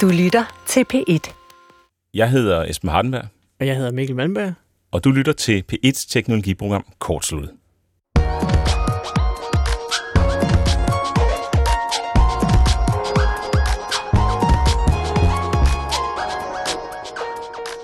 Du lytter til P1. Jeg hedder Esben Hardenberg. Og jeg hedder Mikkel Malmberg. Og du lytter til P1's teknologiprogram Kortsluttet.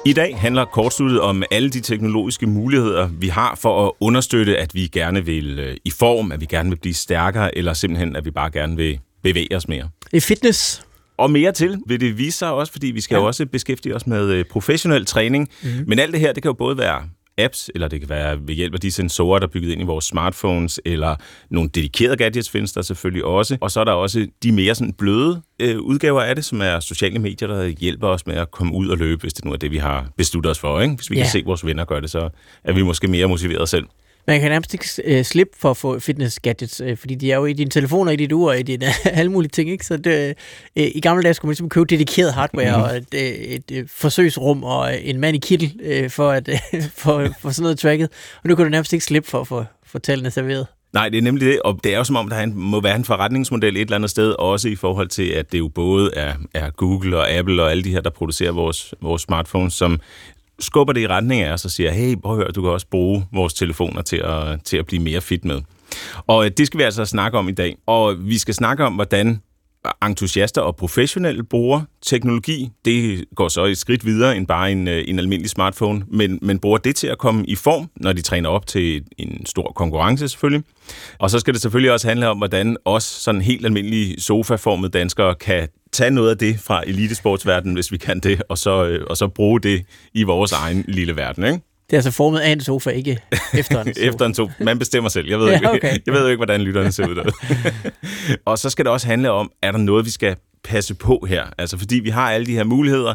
I dag handler kortsluttet om alle de teknologiske muligheder, vi har for at understøtte, at vi gerne vil øh, i form, at vi gerne vil blive stærkere, eller simpelthen, at vi bare gerne vil bevæge os mere. I fitness. Og mere til vil det vise sig også, fordi vi skal ja. jo også beskæftige os med øh, professionel træning. Mm-hmm. Men alt det her, det kan jo både være apps, eller det kan være ved hjælp af de sensorer, der er bygget ind i vores smartphones, eller nogle dedikerede gadgets findes der selvfølgelig også. Og så er der også de mere sådan bløde øh, udgaver af det, som er sociale medier, der hjælper os med at komme ud og løbe, hvis det nu er det, vi har besluttet os for. Ikke? Hvis vi ja. kan se vores venner gøre det, så er vi måske mere motiveret selv. Man kan nærmest ikke uh, slippe for at få fitness gadgets, uh, fordi de er jo i dine telefoner, i dit ur, i dine alle mulige ting. Ikke? Så det, uh, i gamle dage skulle man ligesom købe dedikeret hardware mm-hmm. og et, et, et forsøgsrum og en mand i kittel for, at, for, for sådan noget tracket. Og nu kan du nærmest ikke slippe for at få for tallene serveret. Nej, det er nemlig det, og det er jo som om, der må være en forretningsmodel et eller andet sted, også i forhold til, at det jo både er, er Google og Apple og alle de her, der producerer vores, vores smartphones, som skubber det i retning af os og siger, hey, prøv at høre, du kan også bruge vores telefoner til at, til at blive mere fit med. Og øh, det skal vi altså snakke om i dag. Og øh, vi skal snakke om, hvordan entusiaster og professionelle bruger teknologi. Det går så et skridt videre end bare en, øh, en almindelig smartphone, men, men bruger det til at komme i form, når de træner op til en stor konkurrence selvfølgelig. Og så skal det selvfølgelig også handle om, hvordan os sådan helt almindelige sofaformede danskere kan tage noget af det fra elitesportsverdenen, hvis vi kan det, og så, øh, og så bruge det i vores egen lille verden, ikke? Det er altså formet af en sofa, ikke efter en sofa. efter en sofa. Man bestemmer selv. Jeg ved, ja, okay. ikke, jeg ved jo ikke, hvordan lytterne ser ud der. og så skal det også handle om, er der noget, vi skal passe på her? Altså, fordi vi har alle de her muligheder,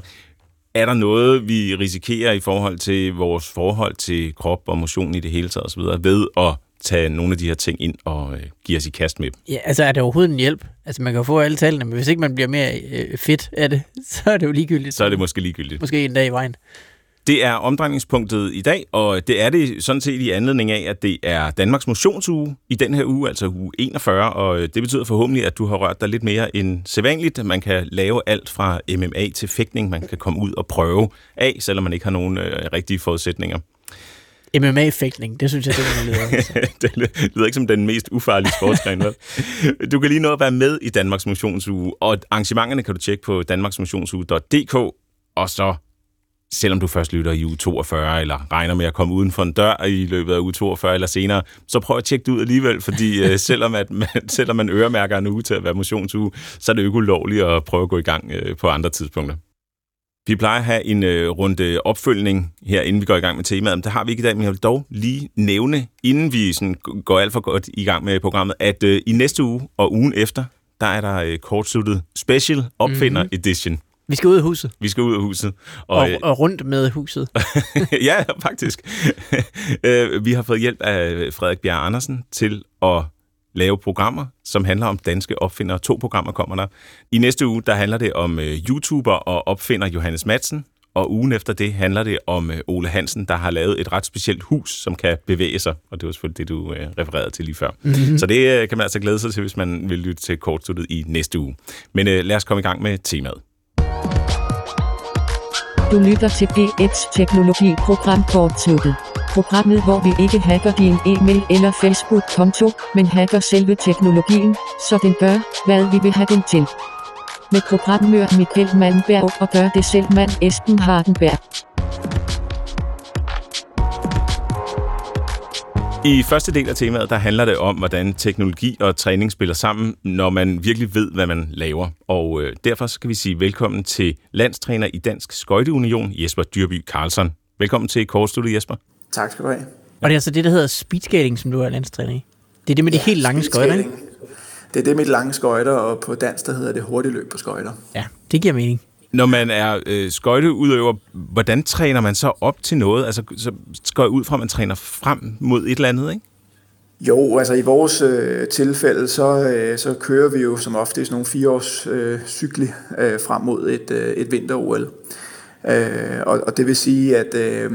er der noget, vi risikerer i forhold til vores forhold til krop og motion i det hele taget osv., ved at tage nogle af de her ting ind og øh, give os i kast med dem. Ja, altså er det overhovedet en hjælp? Altså man kan jo få alle tallene, men hvis ikke man bliver mere øh, fedt af det, så er det jo ligegyldigt. Så er det måske ligegyldigt. Måske en dag i vejen. Det er omdrejningspunktet i dag, og det er det sådan set i anledning af, at det er Danmarks motionsuge i den her uge, altså uge 41, og det betyder forhåbentlig, at du har rørt dig lidt mere end sædvanligt. Man kan lave alt fra MMA til fægtning, man kan komme ud og prøve af, selvom man ikke har nogen øh, rigtige forudsætninger. MMA-fægtning, det synes jeg, det lyder. Altså. det lyder ikke som den mest ufarlige sportsgren. du kan lige nå at være med i Danmarks Motionsuge, og arrangementerne kan du tjekke på danmarksmotionsuge.dk, og så selvom du først lytter i uge 42, eller regner med at komme uden for en dør i løbet af uge 42 eller senere, så prøv at tjekke det ud alligevel, fordi øh, selvom, at man, selvom man øremærker en uge til at være motionsuge, så er det jo ikke ulovligt at prøve at gå i gang øh, på andre tidspunkter. Vi plejer at have en øh, runde opfølgning her, inden vi går i gang med temaet. Men det har vi ikke i dag, men jeg vil dog lige nævne, inden vi sådan går alt for godt i gang med programmet, at øh, i næste uge og ugen efter, der er der øh, kortsluttet Special Opfinder mm-hmm. Edition. Vi skal ud af huset. Vi skal ud af huset. Og, og, og rundt med huset. ja, faktisk. Øh, vi har fået hjælp af Frederik Bjerg Andersen til at lave programmer, som handler om danske opfindere. To programmer kommer der. I næste uge, der handler det om uh, YouTuber og opfinder Johannes Madsen, og ugen efter det handler det om uh, Ole Hansen, der har lavet et ret specielt hus, som kan bevæge sig, og det var selvfølgelig det, du uh, refererede til lige før. Mm-hmm. Så det uh, kan man altså glæde sig til, hvis man vil lytte til kortstuttet i næste uge. Men uh, lad os komme i gang med temaet. Du lytter til P1's Teknologi-program Kortsluttet. Programmet, hvor vi ikke hacker din e-mail eller Facebook-konto, men hacker selve teknologien, så den gør, hvad vi vil have den til. Med programmør Michael Malmberg og gør det selv mand Esben Hardenberg. I første del af temaet, der handler det om, hvordan teknologi og træning spiller sammen, når man virkelig ved, hvad man laver. Og øh, derfor skal vi sige velkommen til landstræner i Dansk Skøjteunion, Jesper Dyrby Carlson. Velkommen til Kortstudiet, Jesper. Tak skal du have. Og det er altså det, der hedder speedskating, som du er landstræner i? Det er det med ja, de helt lange skøjter, ikke? Det er det med de lange skøjter, og på dansk, der hedder det hurtigt løb på skøjter. Ja, det giver mening. Når man er øh, skøjteudøver, hvordan træner man så op til noget? Altså, så går jeg ud fra, at man træner frem mod et eller andet, ikke? Jo, altså i vores øh, tilfælde, så, øh, så kører vi jo som ofte sådan nogle fireårs øh, cykli øh, frem mod et, øh, et vinter-OL. Øh, og, og det vil sige, at, øh,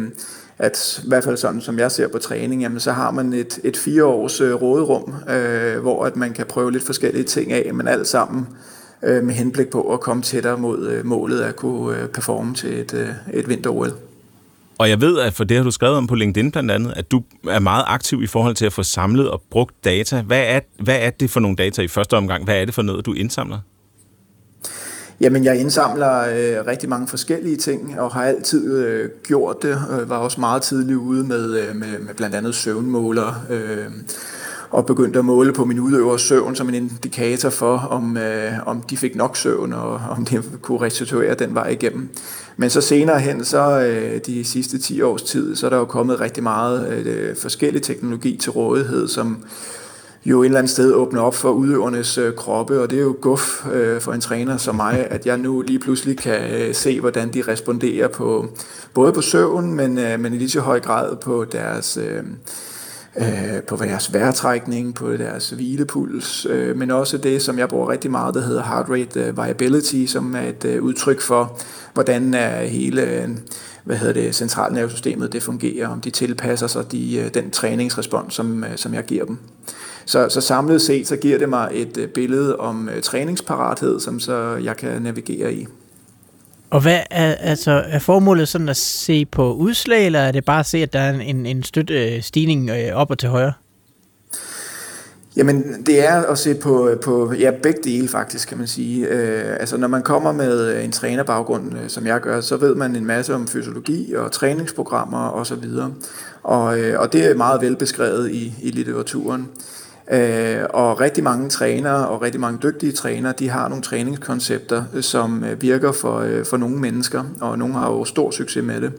at i hvert fald sådan, som jeg ser på træning, jamen, så har man et, et fire års øh, råderum, øh, hvor at man kan prøve lidt forskellige ting af, men alt sammen øh, med henblik på at komme tættere mod øh, målet at kunne øh, performe til et, øh, et vinter-OL. Og jeg ved, at for det har du skrevet om på LinkedIn blandt andet, at du er meget aktiv i forhold til at få samlet og brugt data. Hvad er, hvad er det for nogle data i første omgang? Hvad er det for noget, du indsamler? Jamen, jeg indsamler øh, rigtig mange forskellige ting, og har altid øh, gjort det. Øh, var også meget tidlig ude med, øh, med, med blandt andet søvnmåler, øh, og begyndte at måle på min udøvers søvn som en indikator for, om, øh, om de fik nok søvn, og om de kunne restituere den vej igennem. Men så senere hen, så øh, de sidste 10 års tid, så er der jo kommet rigtig meget øh, forskellig teknologi til rådighed, som jo et eller andet sted åbner op for udøvernes øh, kroppe, og det er jo guf øh, for en træner som mig, at jeg nu lige pludselig kan øh, se, hvordan de responderer på både på søvn, men, øh, men i lige så høj grad på deres øh, øh, på deres vejrtrækning, på deres hvilepuls, øh, men også det, som jeg bruger rigtig meget, der hedder heart rate øh, variability, som er et øh, udtryk for, hvordan er hele øh, hvad hedder det, centralnervesystemet det fungerer, om de tilpasser sig de, øh, den træningsrespons, som, øh, som jeg giver dem. Så, så samlet set, så giver det mig et øh, billede om øh, træningsparathed, som så jeg kan navigere i. Og hvad er, altså, er formålet sådan at se på udslag, eller er det bare at se, at der er en, en støt øh, stigning øh, op og til højre? Jamen, det er at se på, på ja, begge dele faktisk, kan man sige. Øh, altså, når man kommer med en trænerbaggrund, øh, som jeg gør, så ved man en masse om fysiologi og træningsprogrammer osv. Og, og, øh, og det er meget velbeskrevet i, i litteraturen. Øh, Øh, og rigtig mange trænere og rigtig mange dygtige trænere, de har nogle træningskoncepter, øh, som øh, virker for, for nogle mennesker, og nogle har jo stor succes med det.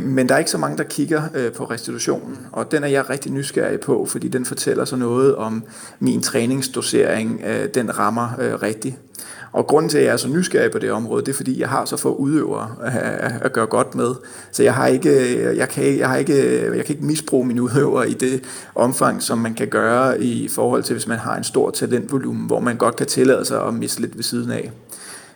Men der er ikke så mange, der kigger på restitutionen, og den er jeg rigtig nysgerrig på, fordi den fortæller så noget om min træningsdosering, den rammer rigtigt. Og grunden til, at jeg er så nysgerrig på det område, det er, fordi jeg har så få udøvere at, at gøre godt med. Så jeg har ikke, jeg kan, jeg har ikke, jeg kan ikke misbruge mine udøvere i det omfang, som man kan gøre i forhold til, hvis man har en stor talentvolumen, hvor man godt kan tillade sig at miste lidt ved siden af.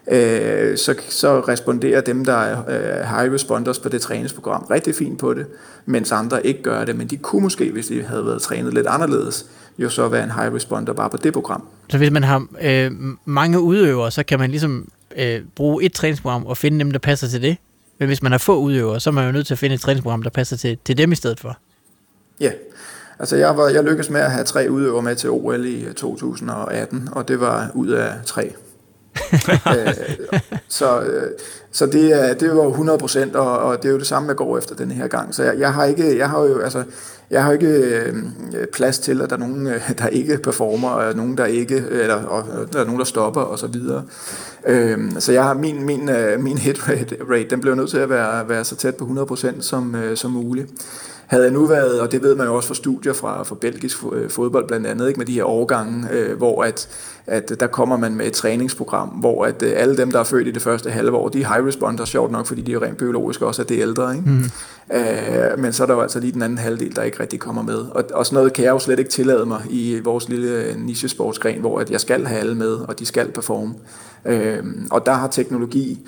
Øh, så, så responderer dem, der er øh, high responders på det træningsprogram, rigtig fint på det, mens andre ikke gør det. Men de kunne måske, hvis de havde været trænet lidt anderledes, jo så være en high responder bare på det program. Så hvis man har øh, mange udøvere, så kan man ligesom øh, bruge et træningsprogram og finde dem, der passer til det. Men hvis man har få udøvere, så er man jo nødt til at finde et træningsprogram, der passer til, til dem i stedet for. Ja, altså jeg, var, jeg lykkedes med at have tre udøvere med til OL i 2018, og det var ud af tre. Øh, så øh, så det, er, det var 100 procent, og, og det er jo det samme, jeg går efter den her gang. Så jeg, jeg har ikke, jeg har jo, altså, jeg har ikke øh, plads til, at der er nogen, øh, der ikke performer, og nogen, der ikke, eller og, der er nogen, der stopper, og så videre. Øh, så jeg har min, min, øh, min hit rate, rate, den bliver nødt til at være, være så tæt på 100 procent som, øh, som muligt. Havde jeg nu været, og det ved man jo også fra studier fra, fra belgisk fodbold blandt andet, ikke, med de her årgange, øh, hvor at, at der kommer man med et træningsprogram, hvor at øh, alle dem, der er født i det første halve år, de er high responders, sjovt nok, fordi de er rent biologisk også er det ældre. Ikke? Mm. Øh, men så er der jo altså lige den anden halvdel, der ikke rigtig kommer med. Og, og sådan noget kan jeg jo slet ikke tillade mig i vores lille nichesportsgren, hvor at jeg skal have alle med, og de skal performe. Øh, og der har teknologi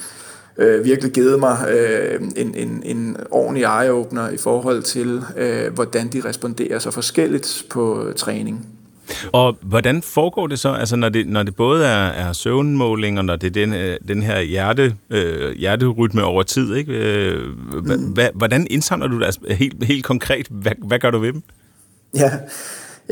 øh, virkelig givet mig øh, en, en, en ordentlig eye-opener i forhold til, øh, hvordan de responderer så forskelligt på træning. Og hvordan foregår det så, altså når det, når det både er, er søvnmåling, og når det er den, øh, den her hjerte, øh, hjerterytme over tid, ikke? Øh, mm. hvordan indsamler du det altså, helt, helt konkret? Hvad, hvad gør du ved dem? Ja,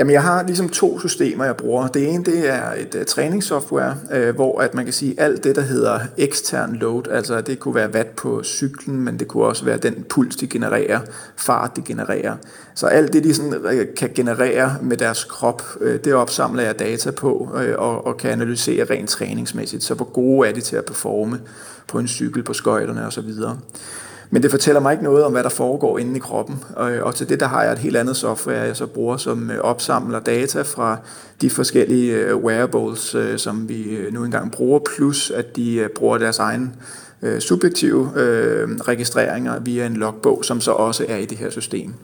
Jamen, jeg har ligesom to systemer, jeg bruger. Det ene, det er et uh, træningssoftware, uh, hvor at man kan sige alt det, der hedder ekstern load, altså det kunne være watt på cyklen, men det kunne også være den puls, de genererer, fart, de genererer. Så alt det, de sådan, uh, kan generere med deres krop, uh, det opsamler jeg data på uh, og, og kan analysere rent træningsmæssigt. Så hvor gode er de til at performe på en cykel, på skøjterne osv. Men det fortæller mig ikke noget om, hvad der foregår inde i kroppen. Og, øh, og til det der har jeg et helt andet software, jeg så bruger, som øh, opsamler data fra de forskellige øh, wearables, som vi nu engang bruger, plus at de bruger deres egen subjektive øh, registreringer via en logbog, som så også er i det her system.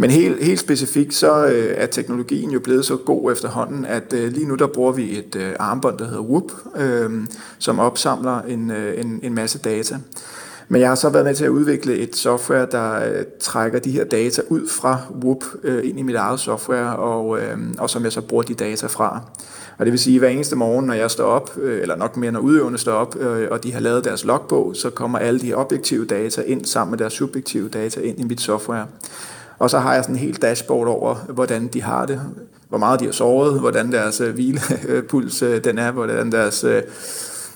Men helt, helt specifikt, så øh, er teknologien jo blevet så god efterhånden, at øh, lige nu der bruger vi et øh, armbånd, der hedder Whoop, øh, som opsamler en, øh, en, en masse data. Men jeg har så været med til at udvikle et software, der øh, trækker de her data ud fra Whoop øh, ind i mit eget software, og, øh, og som jeg så bruger de data fra. Og det vil sige, at hver eneste morgen, når jeg står op, øh, eller nok mere når udøvende står op, øh, og de har lavet deres logbog, så kommer alle de objektive data ind sammen med deres subjektive data ind i mit software. Og så har jeg sådan en helt dashboard over, hvordan de har det, hvor meget de har sovet, hvordan deres øh, hvilepuls øh, den er, hvordan deres øh,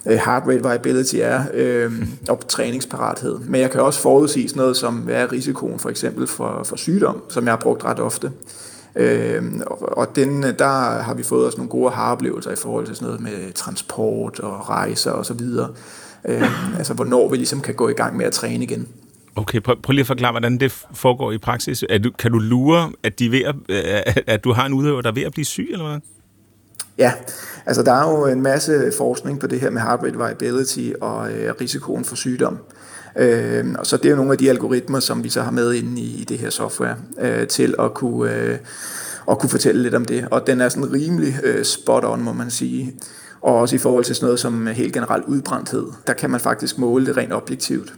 Øh, heart rate variability er, øh, og træningsparathed. Men jeg kan også forudsige sådan noget som, hvad er risikoen for eksempel for, for sygdom, som jeg har brugt ret ofte. Øh, og, og den, der har vi fået os nogle gode haroplevelser i forhold til sådan noget med transport og rejser og så videre. Øh, altså hvornår vi ligesom kan gå i gang med at træne igen. Okay, prøv, prøv lige at forklare, hvordan det foregår i praksis. Er du, kan du lure, at, de ved at, øh, at du har en udøver, der er ved at blive syg, eller hvad? Ja, altså der er jo en masse forskning på det her med heart rate variability og øh, risikoen for sygdom. Øh, og så det er jo nogle af de algoritmer, som vi så har med inde i, i det her software, øh, til at kunne, øh, at kunne fortælle lidt om det. Og den er sådan rimelig øh, spot on, må man sige. Og også i forhold til sådan noget som øh, helt generelt udbrændthed, der kan man faktisk måle det rent objektivt.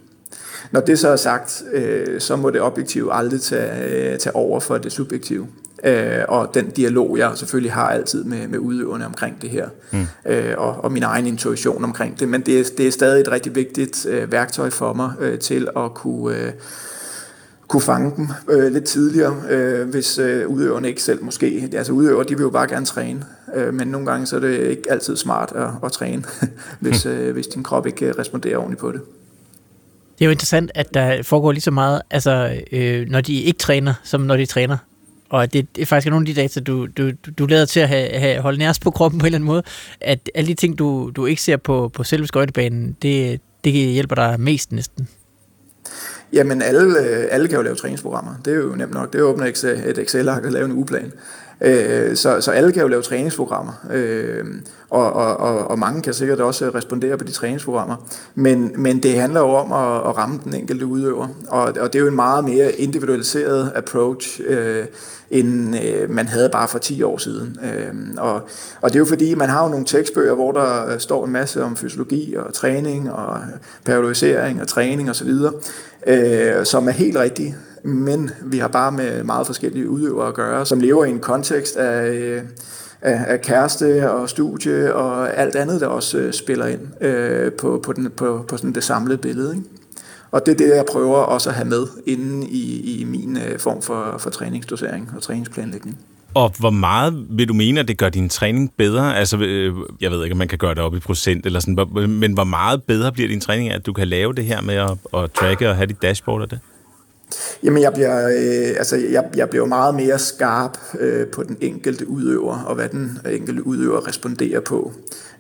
Når det så er sagt, øh, så må det objektive aldrig tage, øh, tage over for det subjektive øh, og den dialog, jeg selvfølgelig har altid med, med udøverne omkring det her, mm. øh, og, og min egen intuition omkring det. Men det er, det er stadig et rigtig vigtigt øh, værktøj for mig øh, til at kunne... Øh, kunne fange dem øh, lidt tidligere, øh, hvis øh, udøverne ikke selv måske, altså udøver, de vil jo bare gerne træne, øh, men nogle gange så er det ikke altid smart at, at træne, hvis, øh, hvis din krop ikke responderer ordentligt på det. Det er jo interessant, at der foregår lige så meget, altså øh, når de ikke træner, som når de træner og det, det er faktisk nogle af de data, du, du, du lader til at have, have holde nærmest på kroppen på en eller anden måde, at alle de ting, du, du ikke ser på, på selve skøjtebanen, det, det hjælper dig mest næsten. Jamen, alle, øh, alle kan jo lave træningsprogrammer. Det er jo nemt nok. Det er jo åbne et Excel-ark og lave en ugeplan. Øh, så, så alle kan jo lave træningsprogrammer, øh, og, og, og, og mange kan sikkert også respondere på de træningsprogrammer. Men, men det handler jo om at, at ramme den enkelte udøver, og, og det er jo en meget mere individualiseret approach, øh, end øh, man havde bare for 10 år siden. Øh, og, og det er jo fordi, man har jo nogle tekstbøger, hvor der øh, står en masse om fysiologi og træning og periodisering og træning osv., øh, som er helt rigtige men vi har bare med meget forskellige udøvere at gøre, som lever i en kontekst af, øh, af, af kæreste og studie og alt andet, der også øh, spiller ind øh, på, på, den, på, på sådan det samlede billede. Ikke? Og det er det, jeg prøver også at have med inde i, i min øh, form for, for træningsdosering og træningsplanlægning. Og hvor meget vil du mene, at det gør din træning bedre? Altså, øh, jeg ved ikke, om man kan gøre det op i procent eller sådan, men hvor meget bedre bliver din træning, at du kan lave det her med at, at tracke og have dit dashboard af det? Jamen, jeg bliver, øh, altså, jeg, jeg bliver meget mere skarp øh, på den enkelte udøver, og hvad den enkelte udøver responderer på.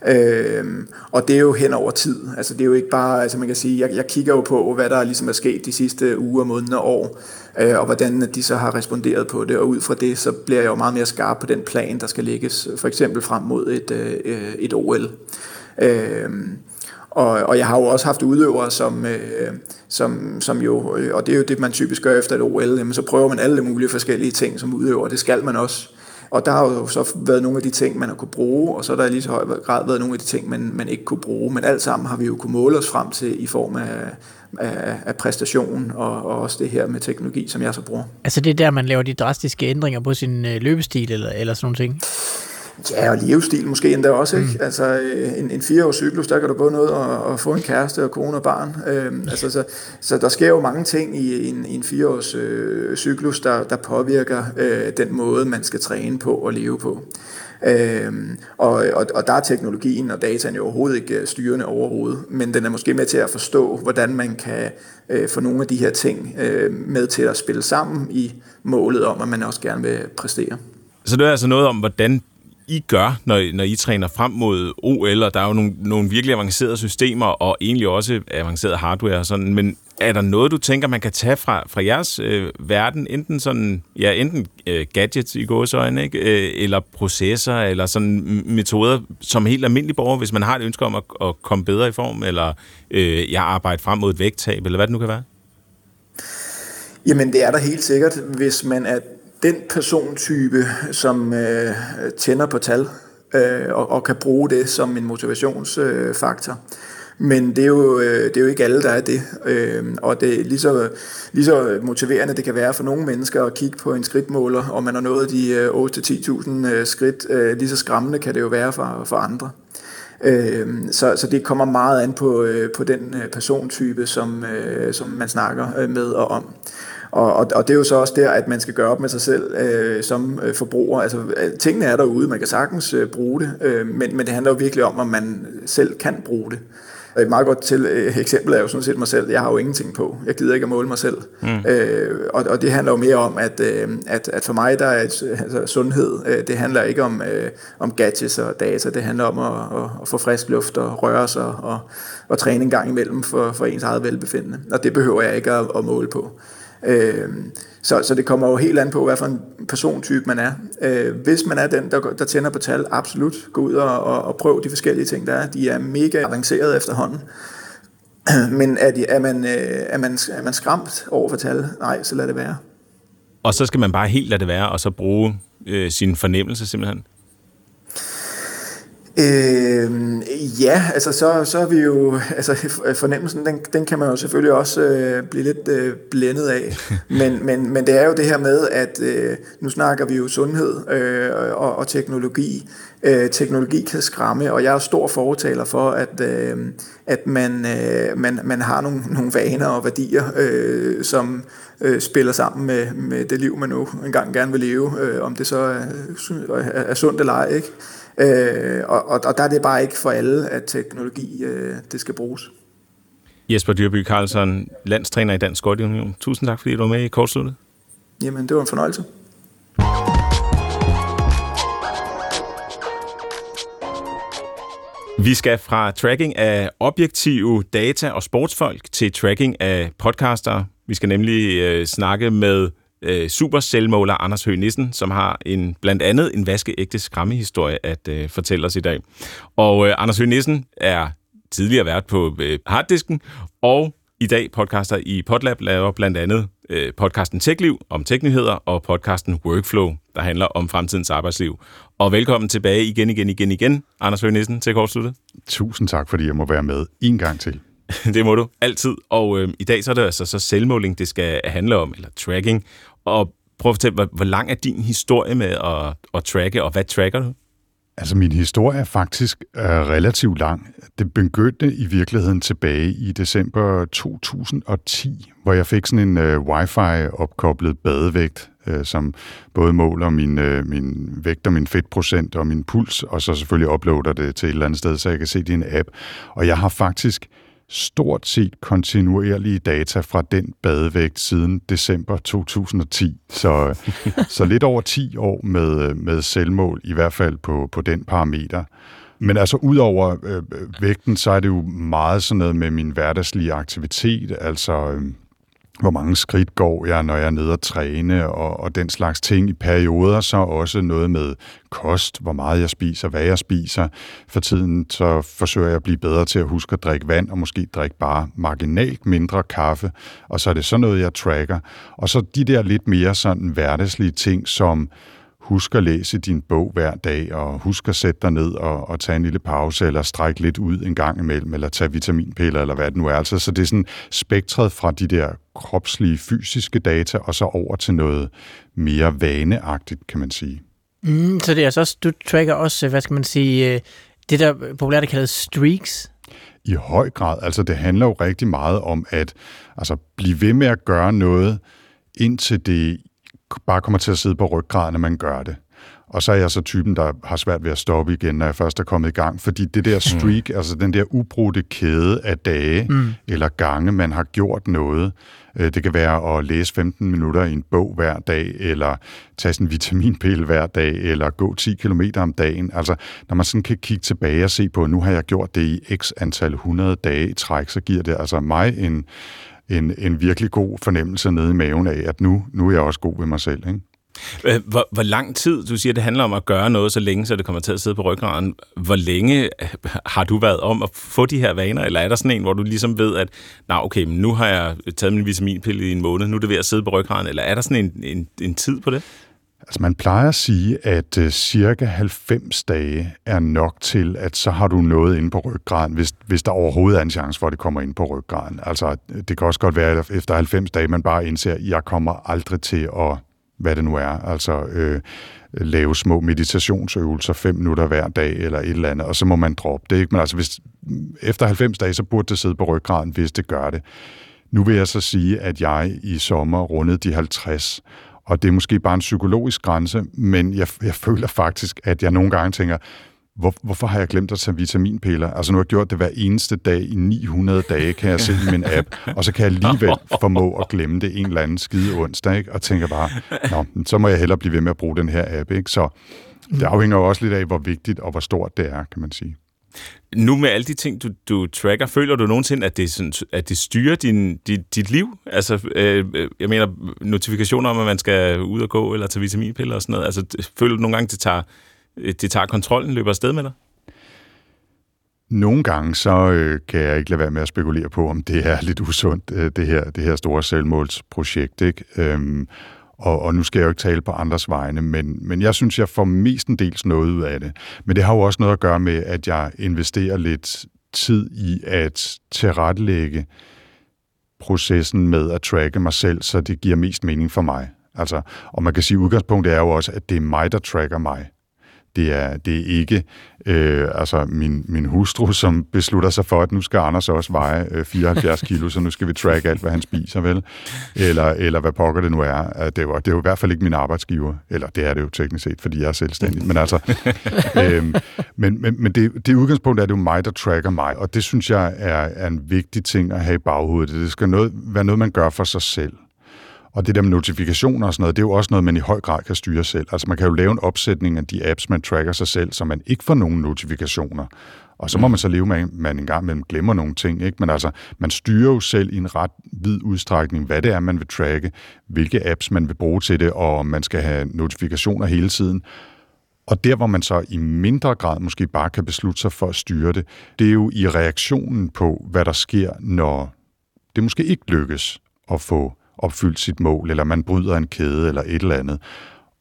Øh, og det er jo hen over tid. Altså, det er jo ikke bare, altså man kan sige, jeg, jeg kigger jo på, hvad der ligesom er sket de sidste uger, måneder og år, øh, og hvordan de så har responderet på det, og ud fra det, så bliver jeg jo meget mere skarp på den plan, der skal lægges, for eksempel frem mod et, øh, øh et OL. Øh, og, og jeg har jo også haft udøvere, som, øh, som, som jo, øh, og det er jo det, man typisk gør efter et OL, jamen, så prøver man alle mulige forskellige ting som udøver, det skal man også. Og der har jo så været nogle af de ting, man har kunne bruge, og så har der lige så høj grad været nogle af de ting, man, man ikke kunne bruge. Men alt sammen har vi jo kunne måle os frem til i form af, af, af præstation, og, og også det her med teknologi, som jeg så bruger. Altså det er der, man laver de drastiske ændringer på sin øh, løbestil, eller, eller sådan nogle ting? Ja, og livsstil måske endda også. Ikke? Mm. Altså øh, en, en fireårs cyklus, der kan du både noget at, at få en kæreste og kone og barn. Øhm, altså, så, så der sker jo mange ting i en, i en fireårs øh, cyklus, der, der påvirker øh, den måde, man skal træne på og leve på. Øhm, og, og, og der er teknologien og dataen jo overhovedet ikke øh, styrende overhovedet, men den er måske med til at forstå, hvordan man kan øh, få nogle af de her ting øh, med til at spille sammen i målet om, at man også gerne vil præstere. Så det er altså noget om, hvordan i gør, når, når I træner frem mod OL, og der er jo nogle, nogle virkelig avancerede systemer, og egentlig også avanceret hardware og sådan, men er der noget, du tænker, man kan tage fra, fra jeres øh, verden, enten sådan, ja, enten øh, gadgets i gåsøjne, ikke? Øh, eller processer, eller sådan metoder, som helt almindelig borger, hvis man har et ønske om at, at komme bedre i form, eller øh, jeg arbejder frem mod et vægttab, eller hvad det nu kan være? Jamen, det er der helt sikkert, hvis man er den persontype, som øh, tænder på tal øh, og, og kan bruge det som en motivationsfaktor. Men det er, jo, øh, det er jo ikke alle, der er det. Øh, og det er lige så, lige så motiverende det kan være for nogle mennesker at kigge på en skridtmåler, og man har nået de øh, 8-10.000 øh, skridt. Øh, lige så skræmmende kan det jo være for, for andre. Øh, så, så det kommer meget an på, på den persontype, som, som man snakker med og om. Og, og, og det er jo så også der, at man skal gøre op med sig selv øh, som øh, forbruger. Altså, tingene er derude, man kan sagtens øh, bruge det, øh, men, men det handler jo virkelig om, om man selv kan bruge det. Et meget godt til, øh, eksempel er jo sådan set mig selv. Jeg har jo ingenting på. Jeg gider ikke at måle mig selv. Mm. Øh, og, og det handler jo mere om, at, øh, at, at for mig der er et, altså, sundhed. Øh, det handler ikke om, øh, om gadgets og data. Det handler om at, at, at få frisk luft og røre sig og, og træne en gang imellem for, for ens eget velbefindende. Og det behøver jeg ikke at, at måle på. Øh, så, så det kommer jo helt an på, hvad for en persontype man er. Øh, hvis man er den, der, der tænder på tal, absolut, gå ud og, og, og prøv de forskellige ting, der er. De er mega avancerede efterhånden. Men er, de, er, man, øh, er, man, er man skræmt over for tal? Nej, så lad det være. Og så skal man bare helt lade det være, og så bruge øh, sin fornemmelse simpelthen? Øh, ja, altså så, så er vi jo, altså fornemmelsen, den, den kan man jo selvfølgelig også øh, blive lidt øh, blændet af, men, men, men det er jo det her med, at øh, nu snakker vi jo sundhed øh, og, og teknologi. Øh, teknologi kan skræmme, og jeg er stor fortaler for, at, øh, at man, øh, man, man har nogle, nogle vaner og værdier, øh, som øh, spiller sammen med, med det liv, man nu engang gerne vil leve, øh, om det så er, er, er sundt eller ej, ikke? Øh, og, og, og der er det bare ikke for alle, at teknologi øh, det skal bruges. Jesper Dyrby Carlsen, landstræner i Dansk Union. Tusind tak, fordi du var med i kortsluttet. Jamen, det var en fornøjelse. Vi skal fra tracking af objektive data og sportsfolk til tracking af podcaster. Vi skal nemlig øh, snakke med øh, super selvmåler Anders Høgh Nissen, som har en blandt andet en vaskeægte skræmmehistorie at øh, fortælle os i dag. Og øh, Anders Høgh Nissen er tidligere vært på øh, Harddisken, og i dag podcaster i Podlab laver blandt andet øh, podcasten TechLiv om teknyheder og podcasten Workflow, der handler om fremtidens arbejdsliv. Og velkommen tilbage igen, igen, igen, igen, Anders Høgh Nissen til Kortsluttet. Tusind tak, fordi jeg må være med en gang til. det må du altid. Og øh, i dag så er det altså så selvmåling, det skal handle om, eller tracking. Og prøv at fortælle, hvor, hvor lang er din historie med at, at tracke, og hvad tracker du? Altså, min historie er faktisk uh, relativt lang. Det begyndte i virkeligheden tilbage i december 2010, hvor jeg fik sådan en øh, uh, wifi-opkoblet badevægt, uh, som både måler min, uh, min vægt og min fedtprocent og min puls, og så selvfølgelig uploader det til et eller andet sted, så jeg kan se det i en app. Og jeg har faktisk stort set kontinuerlige data fra den badevægt siden december 2010. Så, så lidt over 10 år med, med selvmål, i hvert fald på, på den parameter. Men altså, udover øh, vægten, så er det jo meget sådan noget med min hverdagslige aktivitet, altså... Øh, hvor mange skridt går jeg, når jeg er nede og træne, og, og den slags ting. I perioder så også noget med kost, hvor meget jeg spiser, hvad jeg spiser. For tiden så forsøger jeg at blive bedre til at huske at drikke vand, og måske drikke bare marginalt mindre kaffe. Og så er det sådan noget, jeg tracker. Og så de der lidt mere sådan hverdagslige ting, som husk at læse din bog hver dag, og husk at sætte dig ned og, og tage en lille pause, eller strække lidt ud en gang imellem, eller tage vitaminpiller, eller hvad det nu er. Altså, så det er sådan spektret fra de der kropslige, fysiske data, og så over til noget mere vaneagtigt, kan man sige. Mm, så det er altså også, du tracker også, hvad skal man sige, øh, det der populært kaldet streaks? I høj grad. Altså, det handler jo rigtig meget om at altså, blive ved med at gøre noget, indtil det bare kommer til at sidde på ryggraden, når man gør det. Og så er jeg så typen, der har svært ved at stoppe igen, når jeg først er kommet i gang. Fordi det der streak, mm. altså den der ubrudte kæde af dage mm. eller gange, man har gjort noget. Øh, det kan være at læse 15 minutter i en bog hver dag, eller tage sin vitaminpille hver dag, eller gå 10 km om dagen. Altså, når man sådan kan kigge tilbage og se på, at nu har jeg gjort det i x antal 100 dage i træk, så giver det altså mig en en, en virkelig god fornemmelse nede i maven af, at nu, nu er jeg også god ved mig selv. Ikke? Hvor, hvor lang tid, du siger, det handler om at gøre noget så længe, så det kommer til at sidde på ryggraden. Hvor længe har du været om at få de her vaner, eller er der sådan en, hvor du ligesom ved, at nej, okay, nu har jeg taget min vitaminpille i en måned, nu er det ved at sidde på ryggraden, eller er der sådan en, en, en tid på det? Altså man plejer at sige, at øh, cirka 90 dage er nok til, at så har du noget inde på ryggraden, hvis, hvis der overhovedet er en chance for, at det kommer ind på ryggraden. Altså det kan også godt være, at efter 90 dage, man bare indser, at jeg kommer aldrig til at, hvad det nu er, altså øh, lave små meditationsøvelser fem minutter hver dag eller et eller andet, og så må man droppe det. Ikke? Men altså hvis, efter 90 dage, så burde det sidde på ryggraden, hvis det gør det. Nu vil jeg så sige, at jeg i sommer rundede de 50, og det er måske bare en psykologisk grænse, men jeg, jeg føler faktisk, at jeg nogle gange tænker, hvor, hvorfor har jeg glemt at tage vitaminpiller? Altså nu har jeg gjort det hver eneste dag i 900 dage, kan jeg se i min app, og så kan jeg alligevel formå at glemme det en eller anden skide onsdag, ikke? og tænker bare, Nå, så må jeg hellere blive ved med at bruge den her app. Ikke? Så det afhænger jo også lidt af, hvor vigtigt og hvor stort det er, kan man sige. Nu med alle de ting, du, du tracker, føler du nogensinde, at det, sådan, at det styrer din, dit, dit liv? Altså, øh, øh, jeg mener, notifikationer om, at man skal ud og gå, eller tage vitaminpiller og sådan noget. Altså, føler du nogle gange, det tager, øh, det tager kontrollen, løber afsted med dig? Nogle gange så øh, kan jeg ikke lade være med at spekulere på, om det er lidt usundt, øh, det, her, det her store selvmålsprojekt. Ikke? Øhm, og, og nu skal jeg jo ikke tale på andres vegne, men, men jeg synes, jeg får mestendels noget ud af det. Men det har jo også noget at gøre med, at jeg investerer lidt tid i at tilrettelægge processen med at tracke mig selv, så det giver mest mening for mig. Altså, og man kan sige, at udgangspunktet er jo også, at det er mig, der tracker mig. Det er, det er ikke øh, altså min, min hustru, som beslutter sig for, at nu skal Anders også veje øh, 74 kilo, så nu skal vi track alt, hvad han spiser, vel? Eller, eller hvad pokker det nu er. Det er, jo, det er jo i hvert fald ikke min arbejdsgiver. Eller det er det jo teknisk set, fordi jeg er selvstændig. Men altså, øh, men, men, men det, det udgangspunkt er det jo mig, der tracker mig, og det synes jeg er, er en vigtig ting at have i baghovedet. Det skal noget, være noget, man gør for sig selv. Og det der med notifikationer og sådan noget, det er jo også noget, man i høj grad kan styre selv. Altså man kan jo lave en opsætning af de apps, man tracker sig selv, så man ikke får nogen notifikationer. Og så må mm. man så leve med, at man engang mellem glemmer nogle ting. Ikke? Men altså, man styrer jo selv i en ret vid udstrækning, hvad det er, man vil tracke, hvilke apps man vil bruge til det, og om man skal have notifikationer hele tiden. Og der, hvor man så i mindre grad måske bare kan beslutte sig for at styre det, det er jo i reaktionen på, hvad der sker, når det måske ikke lykkes at få opfyldt sit mål, eller man bryder en kæde, eller et eller andet.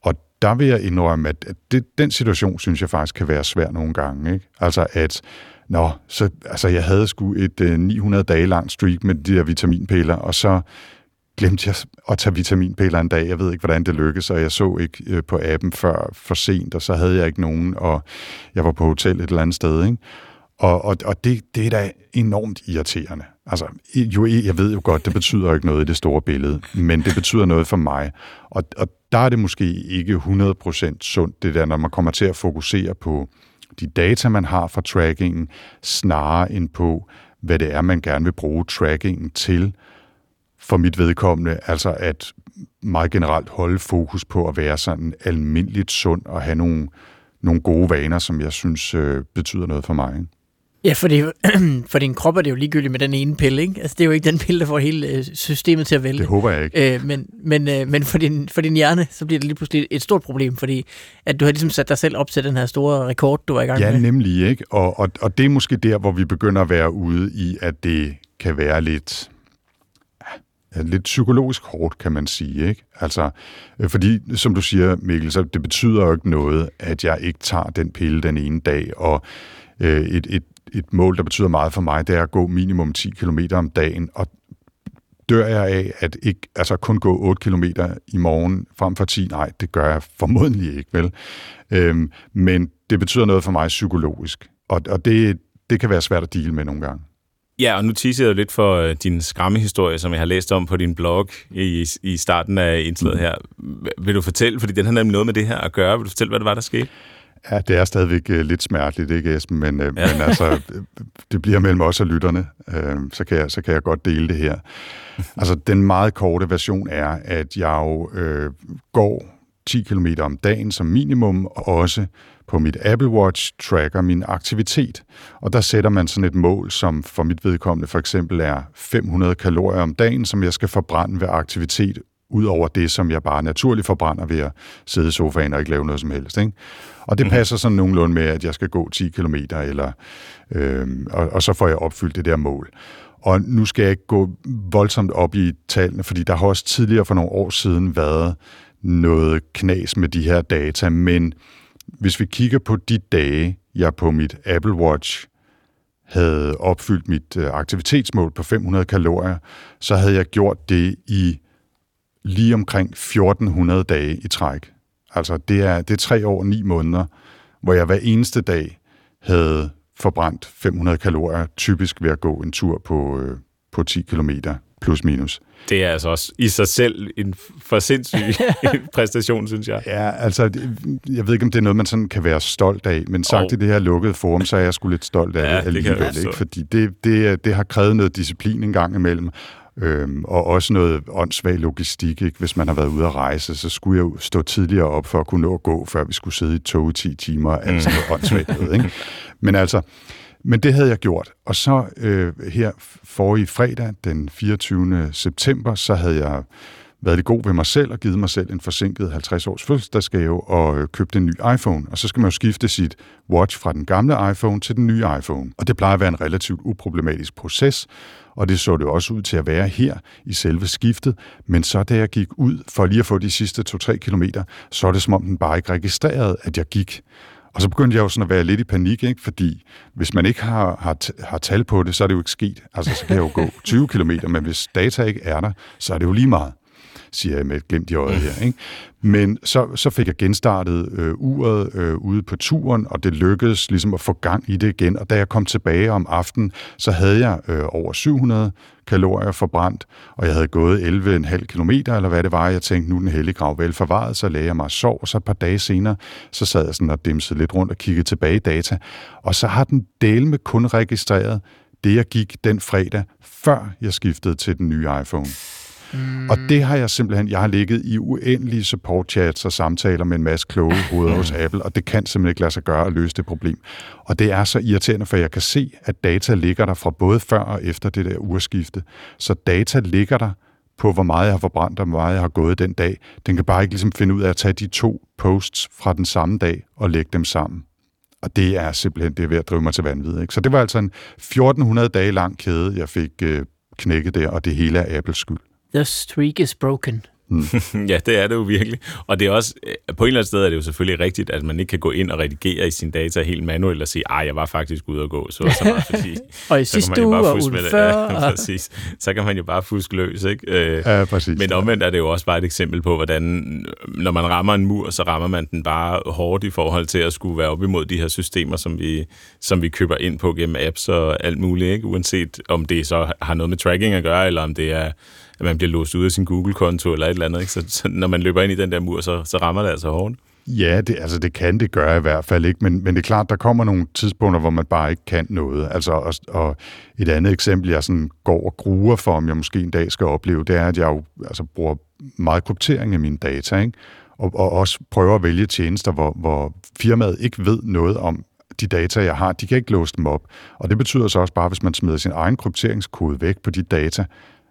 Og der vil jeg indrømme, at det, den situation, synes jeg faktisk kan være svær nogle gange. Ikke? Altså at, nå, så, altså jeg havde sgu et øh, 900 dage langt streak med de der vitaminpiller, og så glemte jeg at tage vitaminpiller en dag. Jeg ved ikke, hvordan det lykkedes, og jeg så ikke øh, på appen før for sent, og så havde jeg ikke nogen, og jeg var på hotel et eller andet sted. Ikke? Og, og, og det, det er da enormt irriterende. Altså, jo, jeg ved jo godt, det betyder ikke noget i det store billede, men det betyder noget for mig. Og, og der er det måske ikke 100% sundt, det der, når man kommer til at fokusere på de data, man har fra trackingen, snarere end på, hvad det er, man gerne vil bruge trackingen til for mit vedkommende. Altså at meget generelt holde fokus på at være sådan almindeligt sund og have nogle, nogle gode vaner, som jeg synes øh, betyder noget for mig. Ikke? Ja, for, det, for din krop er det jo ligegyldigt med den ene pille, ikke? Altså, det er jo ikke den pille, der får hele øh, systemet til at vælge. Det håber jeg ikke. Øh, men men, øh, men for, din, for din hjerne, så bliver det lige pludselig et stort problem, fordi at du har ligesom sat dig selv op til den her store rekord, du er i gang ja, med. Ja, nemlig, ikke? Og, og, og det er måske der, hvor vi begynder at være ude i, at det kan være lidt lidt psykologisk hårdt, kan man sige. Ikke? Altså, øh, fordi, som du siger, Mikkel, så det betyder jo ikke noget, at jeg ikke tager den pille den ene dag, og øh, et, et, et mål, der betyder meget for mig, det er at gå minimum 10 km om dagen, og dør jeg af at ikke, altså kun gå 8 km i morgen frem for 10? Nej, det gør jeg formodentlig ikke, vel? Øhm, men det betyder noget for mig psykologisk, og, og det, det kan være svært at dele med nogle gange. Ja, og nu teaser jeg lidt for øh, din skræmmehistorie, som jeg har læst om på din blog i, i starten af indslaget her. Vil du fortælle, fordi den har nemlig noget med det her at gøre, vil du fortælle, hvad det var, der skete? Ja, det er stadigvæk uh, lidt smerteligt, ikke Esben? Men, uh, ja. men altså, det bliver mellem os og lytterne, uh, så, kan jeg, så kan jeg godt dele det her. Altså, den meget korte version er, at jeg jo uh, går 10 km om dagen som minimum, og også på mit Apple Watch tracker min aktivitet. Og der sætter man sådan et mål, som for mit vedkommende for eksempel er 500 kalorier om dagen, som jeg skal forbrænde ved aktivitet, ud over det, som jeg bare naturligt forbrænder ved at sidde i sofaen og ikke lave noget som helst. Ikke? Og det mhm. passer sådan nogenlunde med, at jeg skal gå 10 km, eller, øh, og, og så får jeg opfyldt det der mål. Og nu skal jeg ikke gå voldsomt op i tallene, fordi der har også tidligere for nogle år siden været noget knas med de her data, men hvis vi kigger på de dage, jeg på mit Apple Watch havde opfyldt mit øh, aktivitetsmål på 500 kalorier, så havde jeg gjort det i lige omkring 1400 dage i træk. Altså det er, det er tre år og ni måneder, hvor jeg hver eneste dag havde forbrændt 500 kalorier, typisk ved at gå en tur på, øh, på 10 km plus minus. Det er altså også i sig selv en for sindssyg præstation, synes jeg. Ja, altså, jeg ved ikke, om det er noget, man sådan kan være stolt af, men sagt oh. i det her lukkede forum, så er jeg sgu lidt stolt af ja, det alligevel, det ikke? fordi det, det, det har krævet noget disciplin en gang imellem, Øhm, og også noget åndssvag logistik. Ikke? Hvis man har været ude at rejse, så skulle jeg jo stå tidligere op for at kunne nå at gå, før vi skulle sidde i tog i 10 timer. Mm. Altså noget åndssvagt noget, ikke? Men altså, men det havde jeg gjort. Og så øh, her i fredag, den 24. september, så havde jeg været det god ved mig selv og givet mig selv en forsinket 50 års fødselsdagsgave og øh, købt en ny iPhone. Og så skal man jo skifte sit watch fra den gamle iPhone til den nye iPhone. Og det plejer at være en relativt uproblematisk proces, og det så det også ud til at være her i selve skiftet. Men så da jeg gik ud for lige at få de sidste 2-3 kilometer, så er det som om den bare ikke registrerede, at jeg gik. Og så begyndte jeg jo sådan at være lidt i panik, ikke? fordi hvis man ikke har, har, har tal på det, så er det jo ikke sket. Altså, så kan jeg jo gå 20 km, men hvis data ikke er der, så er det jo lige meget siger jeg med et glimt i øjet her. Ikke? Men så, så fik jeg genstartet øh, uret øh, ude på turen, og det lykkedes ligesom at få gang i det igen. Og da jeg kom tilbage om aftenen, så havde jeg øh, over 700 kalorier forbrændt, og jeg havde gået 11,5 km, eller hvad det var. Jeg tænkte, nu den hellige grav vel forvaret, så lagde jeg mig og sov, og så et par dage senere, så sad jeg sådan og dimsede lidt rundt og kiggede tilbage i data, og så har den del med kun registreret det, jeg gik den fredag, før jeg skiftede til den nye iPhone. Mm. Og det har jeg simpelthen, jeg har ligget i uendelige support chats og samtaler med en masse kloge hoveder hos Apple, og det kan simpelthen ikke lade sig gøre at løse det problem. Og det er så irriterende, for jeg kan se, at data ligger der fra både før og efter det der urskifte. Så data ligger der på, hvor meget jeg har forbrændt og hvor meget jeg har gået den dag. Den kan bare ikke ligesom finde ud af at tage de to posts fra den samme dag og lægge dem sammen. Og det er simpelthen det er ved at drive mig til vanvid. Ikke? Så det var altså en 1400 dage lang kæde, jeg fik øh, knækket der, og det hele er Apples skyld. The streak is broken. Mm. ja, det er det jo virkelig. Og det er også, på en eller anden sted er det jo selvfølgelig rigtigt, at man ikke kan gå ind og redigere i sine data helt manuelt og sige, ej, jeg var faktisk ude og gå, så så meget, fordi og i sidste uge og ugen før. Ja, præcis. Så kan man jo bare fuske løs, ikke? Øh, ja, præcis. Men omvendt er det jo også bare et eksempel på, hvordan, når man rammer en mur, så rammer man den bare hårdt i forhold til at skulle være op imod de her systemer, som vi, som vi køber ind på gennem apps og alt muligt, ikke? Uanset om det så har noget med tracking at gøre, eller om det er at man bliver låst ud af sin Google-konto eller et eller andet. Ikke? Så, så når man løber ind i den der mur, så, så rammer det altså hårdt. Ja, det, altså det kan det gøre i hvert fald ikke, men, men det er klart, der kommer nogle tidspunkter, hvor man bare ikke kan noget. Altså, og, og et andet eksempel, jeg sådan går og gruer for, om jeg måske en dag skal opleve, det er, at jeg jo altså, bruger meget kryptering af mine data, ikke? Og, og også prøver at vælge tjenester, hvor, hvor firmaet ikke ved noget om de data, jeg har. De kan ikke låse dem op. Og det betyder så også bare, hvis man smider sin egen krypteringskode væk på de data,